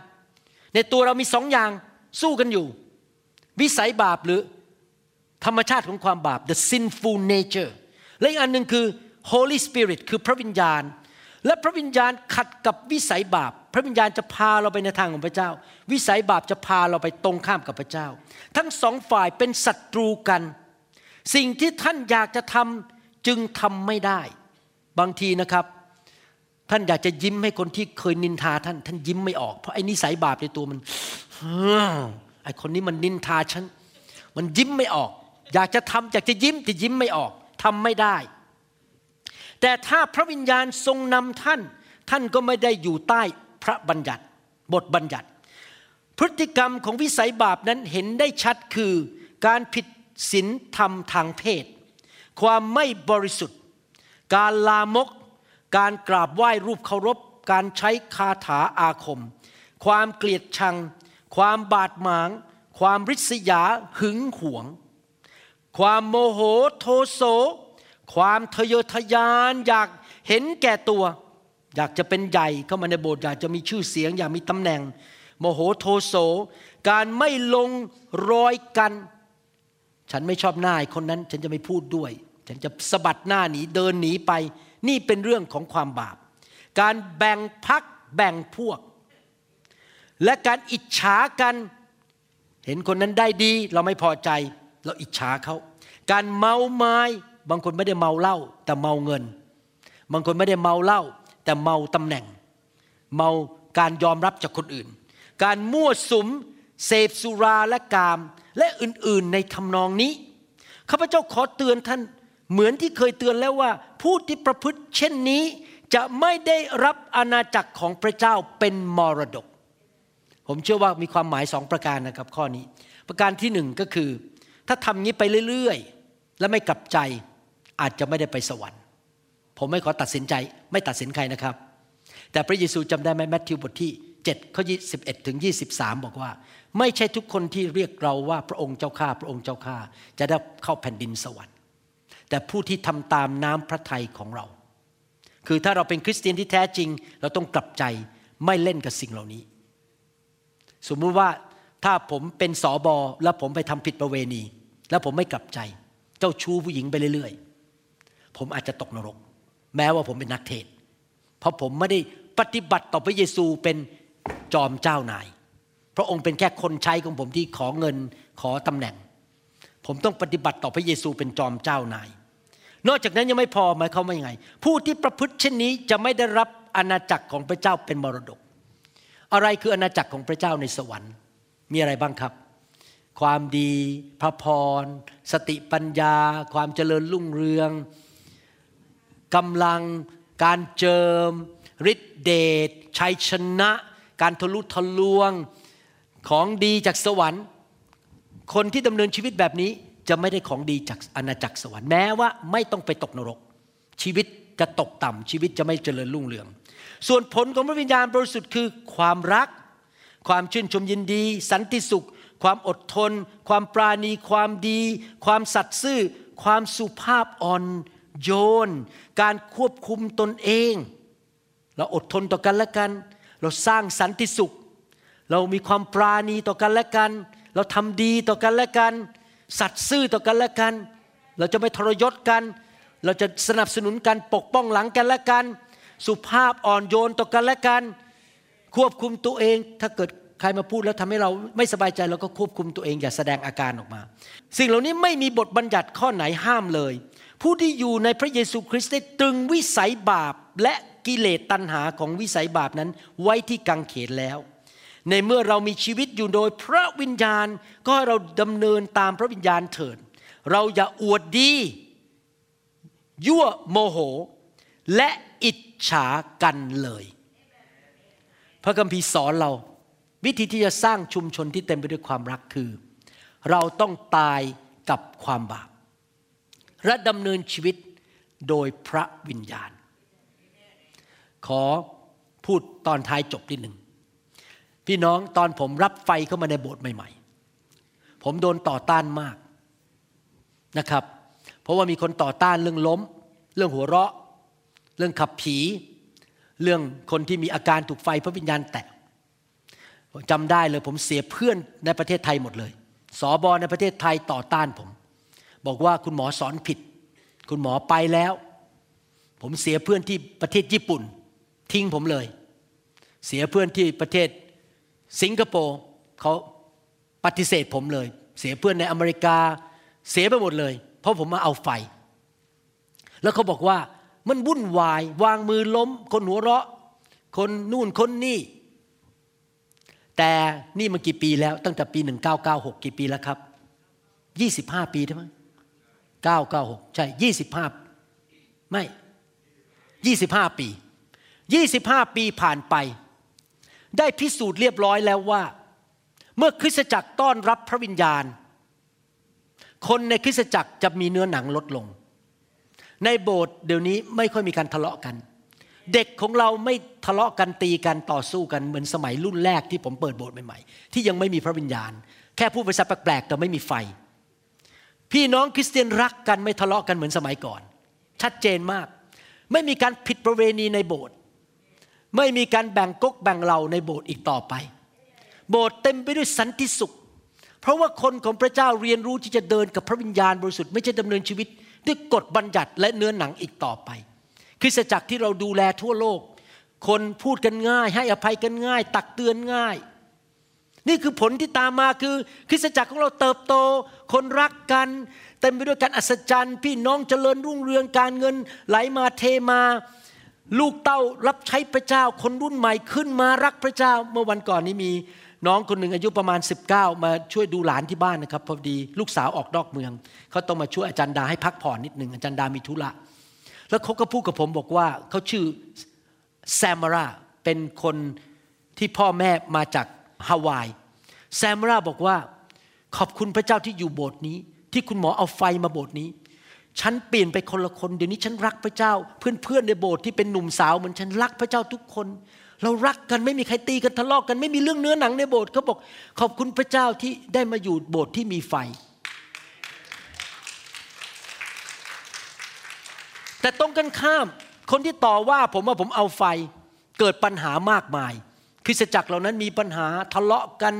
ในตัวเรามีสองอย่างสู้กันอยู่ วิสัยบาปหรือธรรมชาติของความบาป the sinful nature และอีกอันหนึ่งคือ Holy Spirit คือพระวิญญาณ และพระวิญญาณขัดกับวิสัยบาป พระวิญญาณจะพาเราไปในทางของพระเจ้า วิสัยบาปจะพาเราไปตรงข้ามกับพระเจ้า ทั้งสองฝ่ายเป็นศัตรูกัน สิ่งที่ท่านอยากจะทำจึงทำไม่ได้ บางทีนะครับ ท่านอยากจะยิ้มให้คนที่เคยนินทาท่าน ท่านยิ้มไม่ออก เพราะไอ้นิสัยบาปในตัวมันไอ้คนนี้มันนินทาฉัน มันยิ้มไม่ออก อยากจะทำอยากจะยิ้มแต่ยิ้มไม่ออกทำไม่ได้ แต่ถ้าพระวิญญาณทรงนำท่าน ท่านก็ไม่ได้อยู่ใต้พระบัญญัติ บทบัญญัติ พฤติกรรมของวิสัยบาปนั้นเห็นได้ชัดคือ การผิด ศีลธรรมทางเพศ ความไม่บริสุทธิ์ การลามก การกราบไหว้รูปเคารพ การใช้คาถาอาคม ความเกลียดชัง ความบาดหมาง ความริษยาหึงหวง ความโมโหโทโส ความทะเยอทะยานอยากเห็นแก่ตัว อยากจะเป็นใหญ่เข้ามาในโบสถ์อยากจะมีชื่อเสียงอยากมีตำแหน่ง โมโหโทโส การไม่ลงรอยกัน ฉันไม่ชอบหน้าคนนั้น ฉันจะไม่พูดด้วย ฉันจะสะบัดหน้าหนีเดินหนีไป นี่เป็นเรื่องของความบาป การแบ่งพักแบ่งพวก และการอิจฉากัน เห็นคนนั้นได้ดี เราไม่พอใจ เราอิจฉาเขา การเมาไม้บางคนไม่ได้เมาเหล้าแต่เมาเงิน บางคนไม่ได้เมาเหล้าแต่เมาตำแหน่ง เมาการยอมรับจากคนอื่น การมั่วสุมเสพสุราและกาม และอื่นๆในทำนองนี้ข้าพเจ้าขอเตือนท่านเหมือนที่เคยเตือนแล้วว่า ผู้ที่ประพฤติเช่นนี้จะไม่ได้รับอาณาจักรของพระเจ้าเป็นมรดก ผมเชื่อว่ามีความหมายสองประการนะครับข้อนี้ ประการที่หนึ่งก็คือ ถ้าทำงี้ไปเรื่อยๆ และไม่กลับใจอาจจะไม่ได้ไปสวรรค์ ผมไม่ขอตัดสินใจไม่ตัดสินใครนะครับ แต่พระเยซูจำได้ไหมแมทธิวบทที่7ข้อ21ถึง23 บอกว่า ไม่ใช่ทุกคนที่เรียกเราว่าพระองค์เจ้าข้าพระองค์เจ้าข้าจะได้เข้าแผ่นดินสวรรค์ แต่ผู้ที่ทำตามน้ำพระทัยของเรา คือถ้าเราเป็นคริสเตียนที่แท้จริง เราต้องกลับใจไม่เล่นกับสิ่งเหล่านี้ สมมุติว่าถ้าผมเป็นสอบอแล้วผมไปทำผิดประเวณี แล้วผมไม่กลับใจ เจ้าชู้ผู้หญิงไปเรื่อยๆ ผมอาจจะตกนรก แม้ว่าผมเป็นนักเทศ เพราะผมไม่ได้ปฏิบัติต่อพระเยซูเป็นจอมเจ้านาย พระองค์เป็นแค่คนใช้ของผมที่ขอเงินขอตำแหน่ง ผมต้องปฏิบัติต่อพระเยซูเป็นจอมเจ้านาย นอกจากนั้นยังไม่พอหมายเขามว่ายังไง ผู้ที่ประพฤติเช่นนี้จะไม่ได้รับอาณาจักรของพระเจ้าเป็นมรดก อะไรคืออาณาจักรของพระเจ้าในสวรรค์ มีอะไรบ้างครับ ความดี พระพร สติปัญญา ความเจริญรุ่งเรืองกำลังการเจิมฤทธิเดชชัยชนะ การทะลุทะลวง ของดีจากสวรรค์ คนที่ดำเนินชีวิตแบบนี้จะไม่ได้ของดีจากอาณาจักรสวรรค์แม้ว่าไม่ต้องไปตกนรก ชีวิตจะตกต่ำชีวิตจะไม่เจริญรุ่งเรือง ส่วนผลของพระวิญญาณบริสุทธิ์คือความรัก ความชื่นชมยินดี สันติสุข ความอดทน ความปราณี ความดี ความสัตย์ซื่อ ความสุภาพอ่อนโยน การควบคุมตนเอง เราอดทนต่อกันและกัน เราสร้างสันติสุข เรามีความปราณีต่อกันและกัน เราทำดีต่อกันและกัน สัตย์ซื่อต่อกันและกัน เราจะไม่ทรยศกัน เราจะสนับสนุนกันปกป้องหลังกันและกัน สุภาพอ่อนโยนต่อกันและกัน ควบคุมตัวเอง ถ้าเกิดใครมาพูดแล้วทำให้เราไม่สบายใจเราก็ควบคุมตัวเองอย่าแสดงอาการออกมา สิ่งเหล่านี้ไม่มีบทบัญญัติข้อไหนห้ามเลย ผู้ที่อยู่ในพระเยซูคริสต์ได้ตรึงวิสัยบาปและกิเลสตัณหาของวิสัยบาปนั้นไว้ที่กังเขนแล้ว ในเมื่อเรามีชีวิตอยู่โดยพระวิญญาณก็ให้เราดำเนินตามพระวิญญาณเถิด เราอย่าอวดดี ยั่วโมโห และอิจฉากันเลย พระคัมภีร์สอนเรา วิธีที่จะสร้างชุมชนที่เต็มไปด้วยความรักคือ เราต้องตายกับความบาปและดำเนินชีวิตโดยพระวิญญาณ ขอพูดตอนท้ายจบนิดหนึ่ง พี่น้องตอนผมรับไฟเข้ามาในโบสถ์ใหม่ ๆ ผมโดนต่อต้านมากนะครับ เพราะว่ามีคนต่อต้านเรื่องล้ม เรื่องหัวเราะ เรื่องขับผี เรื่องคนที่มีอาการถูกไฟพระวิญญาณแตะจำได้เลยผมเสียเพื่อนในประเทศไทยหมดเลยสอบอในประเทศไทยต่อต้านผม บอกว่าคุณหมอสอนผิด คุณหมอไปแล้ว ผมเสียเพื่อนที่ประเทศญี่ปุ่น ทิ้งผมเลย เสียเพื่อนที่ประเทศ สิงคโปร์เขาปฏิเสธผมเลย เสียเพื่อนในอเมริกา เสียไปหมดเลย เพราะผมมาเอาไฟ แล้วเขาบอกว่ามันวุ่นวาย วางมือล้ม คนหัวเราะ คนนู่นคนนี่ แต่นี่มันกี่ปีแล้ว ตั้งแต่ปี 1996 กี่ปีแล้วครับ 25 ปีใช่ไหม996 ใช่ 25 ไม่ 25 ปี 25 ปีผ่านไป ได้พิสูจน์เรียบร้อยแล้วว่า เมื่อคริสตจักรต้อนรับพระวิญญาณ คนในคริสตจักรจะมีเนื้อหนังลดลง ในโบสถ์เดี๋ยวนี้ไม่ค่อยมีการทะเลาะกัน เด็กของเราไม่ทะเลาะกันตีกันต่อสู้กันเหมือนสมัยรุ่นแรกที่ผมเปิดโบสถ์ใหม่ๆที่ยังไม่มีพระวิญญาณ แค่พูดภาษาแปลกๆแต่ไม่มีไฟ พี่น้องคริสเตียนรักกันไม่ทะเลาะกันเหมือนสมัยก่อน ชัดเจนมาก ไม่มีการผิดประเวณีในโบสถ์ ไม่มีการแบ่งกกแบ่งเหล่าในโบสถ์อีกต่อไป โบสถ์เต็มไปด้วยสันติสุข เพราะว่าคนของพระเจ้าเรียนรู้ที่จะเดินกับพระวิญญาณบริสุทธิ์ไม่ใช่ดำเนินชีวิต ด้วยกฎบัญญัติและเนื้อหนังอีกต่อไป คริสตจักรที่เราดูแลทั่วโลก คนพูดกันง่าย ให้อภัยกันง่าย ตักเตือนง่าย นี่คือผลที่ตามมาคือ คริสตจักรของเราเติบโต คนรักกันเต็มไปด้วยการอัศจรรย์ พี่น้องเจริญรุ่งเรืองการเงินไหลมาเทมา ลูกเต้ารับใช้พระเจ้า คนรุ่นใหม่ขึ้นมารักพระเจ้า เมื่อวันก่อนนี้มีน้องคนหนึ่งอายุประมาณ 19 มาช่วยดูหลานที่บ้านนะครับพอดีลูกสาวออกนอกเมืองเขาต้องมาช่วยอาจารย์ดาให้พักผ่อนนิดหนึ่งอาจารย์ดามีธุระแล้วเขาก็พูดกับผมบอกว่าเขาชื่อแซมาราเป็นคนที่พ่อแม่มาจากฮาวายแซมาราบอกว่าขอบคุณพระเจ้าที่อยู่โบสถ์นี้ ที่คุณหมอเอาไฟมาโบสถ์นี้ ฉันเปลี่ยนไปคนละคน เดี๋ยวนี้ฉันรักพระเจ้า เพื่อนๆในโบสถ์ที่เป็นหนุ่มสาวเหมือนฉันรักพระเจ้าทุกคน เรารักกันไม่มีใครตีกันทะเลาะกกันไม่มีเรื่องเนื้อหนังในโบสถ์เขาบอกขอบคุณพระเจ้าที่ได้มาอยู่โบสถ์ที่มีไฟ แต่ตรงกันข้าม คนที่ต่อว่าผมว่าผมเอาไฟเกิดปัญหามากมายคริสตจักรเหล่านั้นมีปัญหาทะเลาะกัน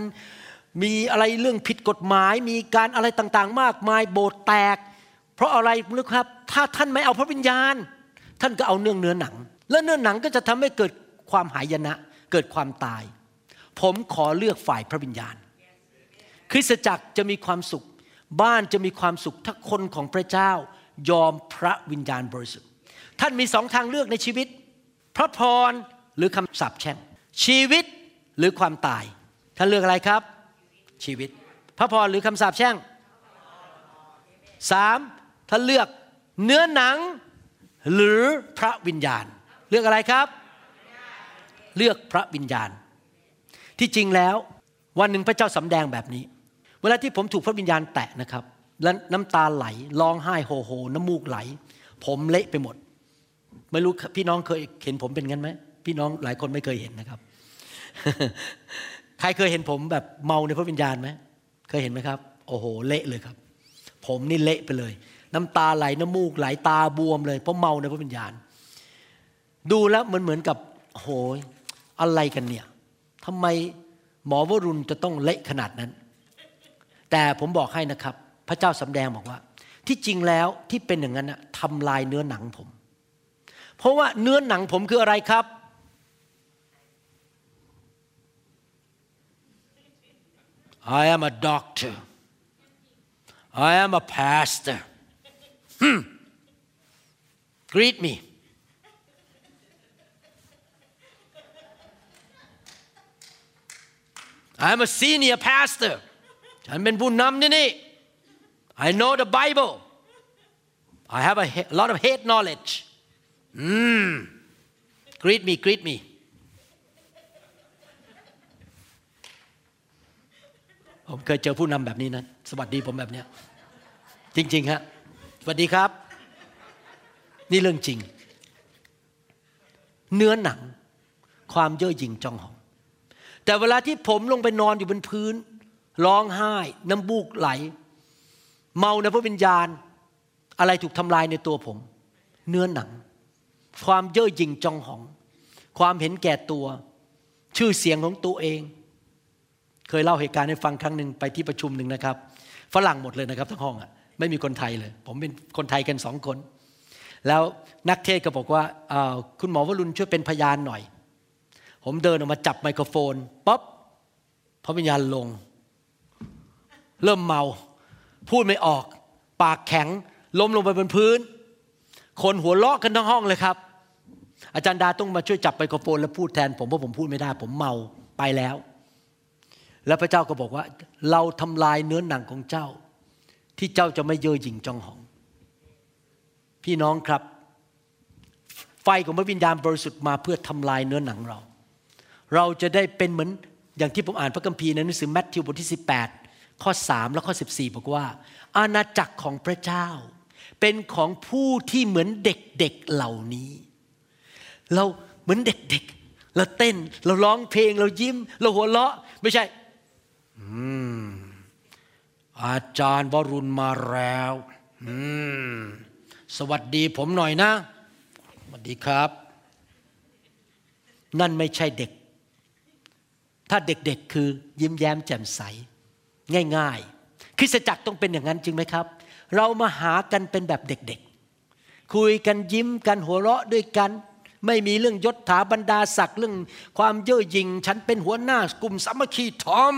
มีอะไรเรื่องผิดกฎหมาย มีการอะไรต่างๆ มากมายโบสถ์แตก เพราะอะไรรู้ครับ ถ้าท่านไม่เอาพระวิญญาณ ท่านก็เอาเนื้อเนื้อหนัง และเนื้อหนังก็จะทำให้เกิดความหายนะ เกิดความตาย ผมขอเลือกฝ่ายพระวิญญาณ คริสตจักรจะมีความสุข บ้านจะมีความสุขถ้าคนของพระเจ้ายอมพระวิญญาณบริสุทธิ์ ท่านมีสองทางเลือกในชีวิต พระพรหรือคำสาปแช่ง ชีวิตหรือความตาย ท่านเลือกอะไรครับ ชีวิต พระพรหรือคำสาปแช่งสาม ท่านเลือกเนื้อหนังหรือพระวิญญาณ เลือกอะไรครับ เลือกพระวิญญาณ ที่จริงแล้ววันหนึ่งพระเจ้าสำแดงแบบนี้ เวลาที่ผมถูกพระวิญญาณแตะนะครับ แล้วน้ำตาไหลร้องไห้โฮโฮ น้ำมูกไหล ผมเละไปหมด ไม่รู้พี่น้องเคยเห็นผมเป็นงั้นไหมพี่น้องหลายคนไม่เคยเห็นนะครับ ใครเคยเห็นผมแบบเมาในพระวิญญาณไหมเคยเห็นไหมครับ โอ้โห เละเลยครับ ผมนี่เละไปเลย น้ำตาไหลน้ำมูกไหลตาบวมเลยเพราะเมาในพระวิญญาณ ดูแล้วเหมือนเหมือนกับโหยอะไรกันเนี่ยทำไมหมอวรุณจะต้องเละขนาดนั้น แต่ผมบอกให้นะครับ พระเจ้าสำแดงบอกว่า ที่จริงแล้วที่เป็นอย่างนั้นทำลายเนื้อหนังผม เพราะว่าเนื้อหนังผมคืออะไรครับ I am a doctor I am a pastor hmm. greet me I'm a senior pastor ฉันเป็นผู้นำที่นี่ I know the Bible I have a lot of head knowledge mm. greet me greet me ผมเคยเจอผู้นำแบบนี้นะ สวัสดีผมแบบเนี้ย จริง ๆ ฮะ สวัสดีครับ นี่เรื่องจริง เนื้อหนัง ความเย่อหยิ่งจองหอง แต่เวลาที่ผมลงไปนอนอยู่บนพื้น ร้องไห้ น้ำบูกไหล เมาในพระวิญญาณ อะไรถูกทำลายในตัวผม เนื้อหนัง ความเย่อหยิ่งจองหอง ความเห็นแก่ตัว ชื่อเสียงของตัวเอง เคยเล่าเหตุการณ์ให้ฟังครั้งหนึ่งไปที่ประชุมหนึ่งนะครับฝรั่งหมดเลยนะครับทั้งห้องอะ ไม่มีคนไทยเลย ผมเป็นคนไทยกันสองคน แล้วนักเทศก็บอกว่าคุณหมอวรุณช่วยเป็นพยานหน่อย ผมเดินออกมาจับไมโครโฟนป๊อบพระวิญญาณลง เริ่มเมา พูดไม่ออก ปากแข็ง ล้มลงไปบนพื้น คนหัวเราะกันทั้งห้องเลยครับ อาจารย์ดาต้องมาช่วยจับไมโครโฟน แล้วพูดแทนผมเพราะผมพูดไม่ได้ ผมเมาไปแล้ว แล้วพระเจ้าก็บอกว่า เราทำลายเนื้อหนังของเจ้า ที่เจ้าจะไม่เย่อหยิ่งจองหอง พี่น้องครับ ไฟของพระวิญญาณบริสุทธิ์มาเพื่อทำลายเนื้อหนังเรา เราจะได้เป็นเหมือนอย่างที่ผมอ่านพระคัมภีร์ในหนังสือแมทธิวบทที่ 18 ข้อ 3 และข้อ 14 บอกว่า อาณาจักรของพระเจ้า เป็นของผู้ที่เหมือนเด็กๆเเหล่านี้ เราเหมือนเด็กๆเราเต้น เราร้องเพลงเรายิ้ม เราหัวเราะ ไม่ใช่ อ อาจารย์วรุณมาแล้วสวัสดีผมหน่อยนะ สวัสดีครับ นั่นไม่ใช่เด็ก ถ้าเด็กๆคือยิ้มแย้มแจ่มใส ง่ายๆ คริสตจักรต้องเป็นอย่างนั้นจริงไหมครับ เรามาหากันเป็นแบบเด็กๆ คุยกันยิ้มกันหัวเราะด้วยกัน ไม่มีเรื่องยศถาบรรดาศักดิ์เรื่องความเย่อหยิ่งฉันเป็นหัวหน้ากลุ่มสามัคคีทอม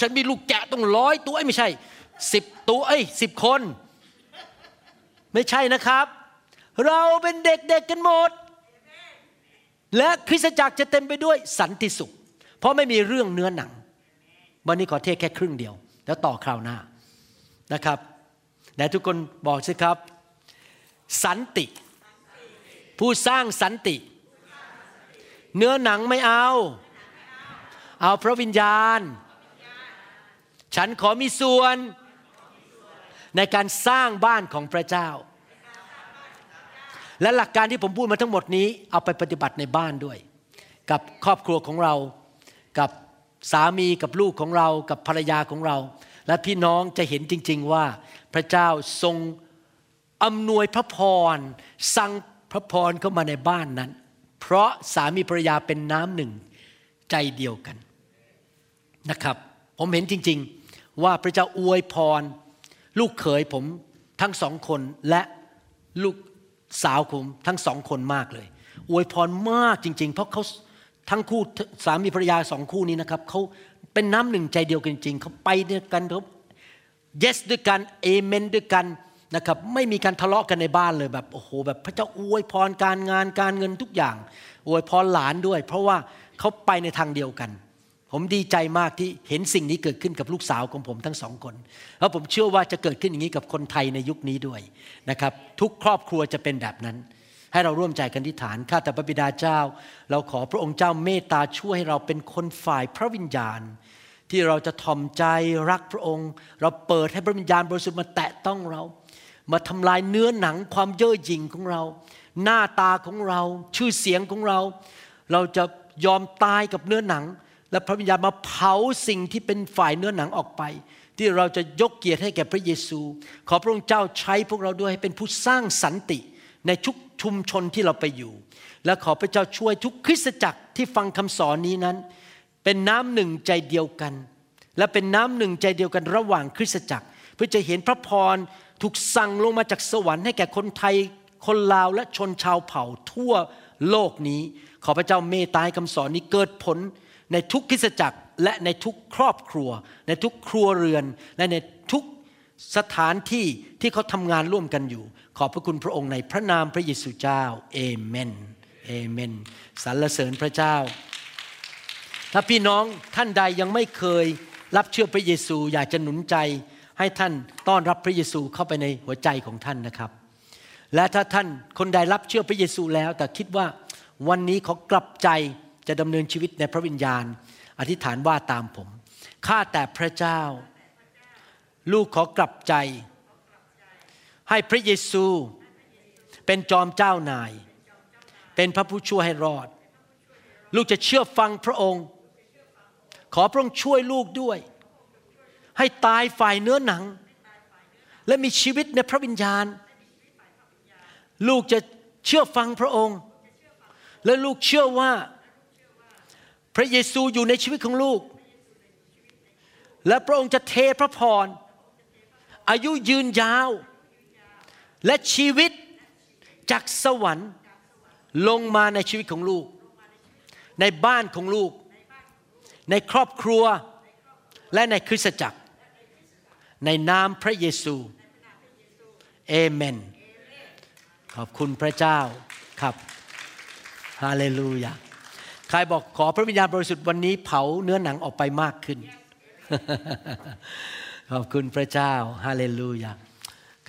ฉันมีลูกแกะต้องร้อยตัวไม่ใช่สิบตัวไอ้สิบคน ไม่ใช่นะครับ เราเป็นเด็กๆกันหมด และคริสตจักรจะเต็มไปด้วยสันติสุข เพราะไม่มีเรื่องเนื้อหนัง วันนี้ขอเทศแค่ครึ่งเดียว แล้วต่อคราวหน้านะครับไหนทุกคนบอกสิครับ สันติ ผู้สร้างสันติ เนื้อหนังไม่เอา เอาพระวิญญาณ ฉันขอมีส่วน ในการสร้างบ้านของพระเจ้า และหลักการที่ผมพูดมาทั้งหมดนี้ เอาไปปฏิบัติในบ้านด้วย กับครอบครัวของเรา กับสามีกับลูกของเรา กับภรรยาของเรา และพี่น้องจะเห็นจริง ๆว่าพระเจ้าทรงอำนวยพระพรสั่ง พระพรเข้ามาในบ้านนั้น เพราะสามีภรรยาเป็นน้ำหนึ่งใจเดียวกันนะครับ ผมเห็นจริง ๆ ว่าพระเจ้าอวยพร ลูกเขยผมทั้งสองคนและลูกสาวผมทั้งสองคนมากเลย อวยพรมากจริง ๆ เพราะเขาทั้งคู่สามีภรรยาสองคู่นี้นะครับเขาเป็นน้ำหนึ่งใจเดียวกันจริงเขาไปด้วยกันเขา yes ด้วยกันเอเมนด้วยกัน นะครับไม่มีการทะเลาะกันในบ้านเลยแบบโอ้โหแบบพระเจ้าอวยพรการงานการเงินทุกอย่างอวยพรหลานด้วย เพราะว่าเขาไปในทางเดียวกัน ผมดีใจมากที่เห็นสิ่งนี้เกิดขึ้นกับลูกสาวของผมทั้งสองคนแล้วผมเชื่อว่าจะเกิดขึ้นอย่างนี้กับคนไทยในยุคนี้ด้วยนะครับทุกครอบครัวจะเป็นแบบนั้น ให้เราร่วมใจกันที่ฐานข้าแต่พระบิดาเจ้า เราขอพระองค์เจ้าเมตตาช่วยให้เราเป็นคนฝ่ายพระวิญญาณที่เราจะทอมใจรักพระองค์ เราเปิดให้พระวิญญาณบริสุทธิ์มาแตะต้องเรา มาทำลายเนื้อหนังความเย่อหยิ่งของเรา หน้าตาของเราชื่อเสียงของเรา เราจะยอมตายกับเนื้อหนัง และพระวิญญาณมาเผาสิ่งที่เป็นฝ่ายเนื้อหนังออกไป ที่เราจะยกเกียรติให้แก่พระเยซู ขอพระองค์เจ้าใช้พวกเราด้วยให้เป็นผู้สร้างสันติในทุกชุมชนที่เราไปอยู่ และขอพระเจ้าช่วยทุกคริสตจักรที่ฟังคำสอนนี้นั้น เป็นน้ำหนึ่งใจเดียวกัน และเป็นน้ำหนึ่งใจเดียวกันระหว่างคริสตจักร เพื่อจะเห็นพระพร ถูกสั่งลงมาจากสวรรค์ให้แก่คนไทยคนลาวและชนชาวเผ่าทั่วโลกนี้ ขอพระเจ้าเมตตาคำสอนนี้เกิดผลในทุกคริสจักรและในทุกครอบครัว ในทุกครัวเรือน และในทุกสถานที่ที่เขาทำงานร่วมกันอยู่ ขอบพระคุณพระองค์ในพระนามพระเยซูเจ้าเอเมนเอเมนสรรเสริญพระเจ้า ถ้าพี่น้องท่านใดยังไม่เคยรับเชื่อพระเยซูอยากจะหนุนใจ ให้ท่านต้อนรับพระเยซูเข้าไปในหัวใจของท่านนะครับ และถ้าท่านคนใดรับเชื่อพระเยซูแล้ว แต่คิดว่าวันนี้เขากลับใจจะดำเนินชีวิตในพระวิญญาณ อธิษฐานว่าตามผมข้าแต่พระเจ้า ลูกขอกลับใจ ให้พระเยซู เป็นจอมเจ้านาย เป็นพระผู้ช่วยให้รอด ลูกจะเชื่อฟังพระองค์ ขอพระองค์ช่วยลูกด้วย ให้ตายฝ่ายเนื้อหนัง และมีชีวิตในพระวิญญาณ ลูกจะเชื่อฟังพระองค์ และลูกเชื่อว่า พระเยซูอยู่ในชีวิตของลูก และพระองค์จะเทพระพร อายุยืนยาว และชีวิตจากสวรรค์ลงมาในชีวิตของลูก ในบ้านของลูก ในครอบครัวและในคริสตจักร ในนามพระเยซูเอเมน ขอบคุณพระเจ้าครับฮาเลลูยาใครบอกขอพระวิญญาณบริสุทธิ์วันนี้เผาเนื้อหนังออกไปมากขึ้น ขอบคุณพระเจ้าฮาเลลูยา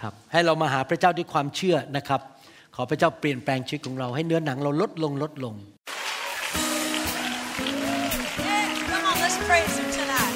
ครับให้เรามาหาพระเจ้าด้วยความเชื่อนะครับ ขอพระเจ้าเปลี่ยนแปลงชีวิตของเราให้เนื้อหนังเราลดลงลดลง Yeah, come on, let's praise Him tonight.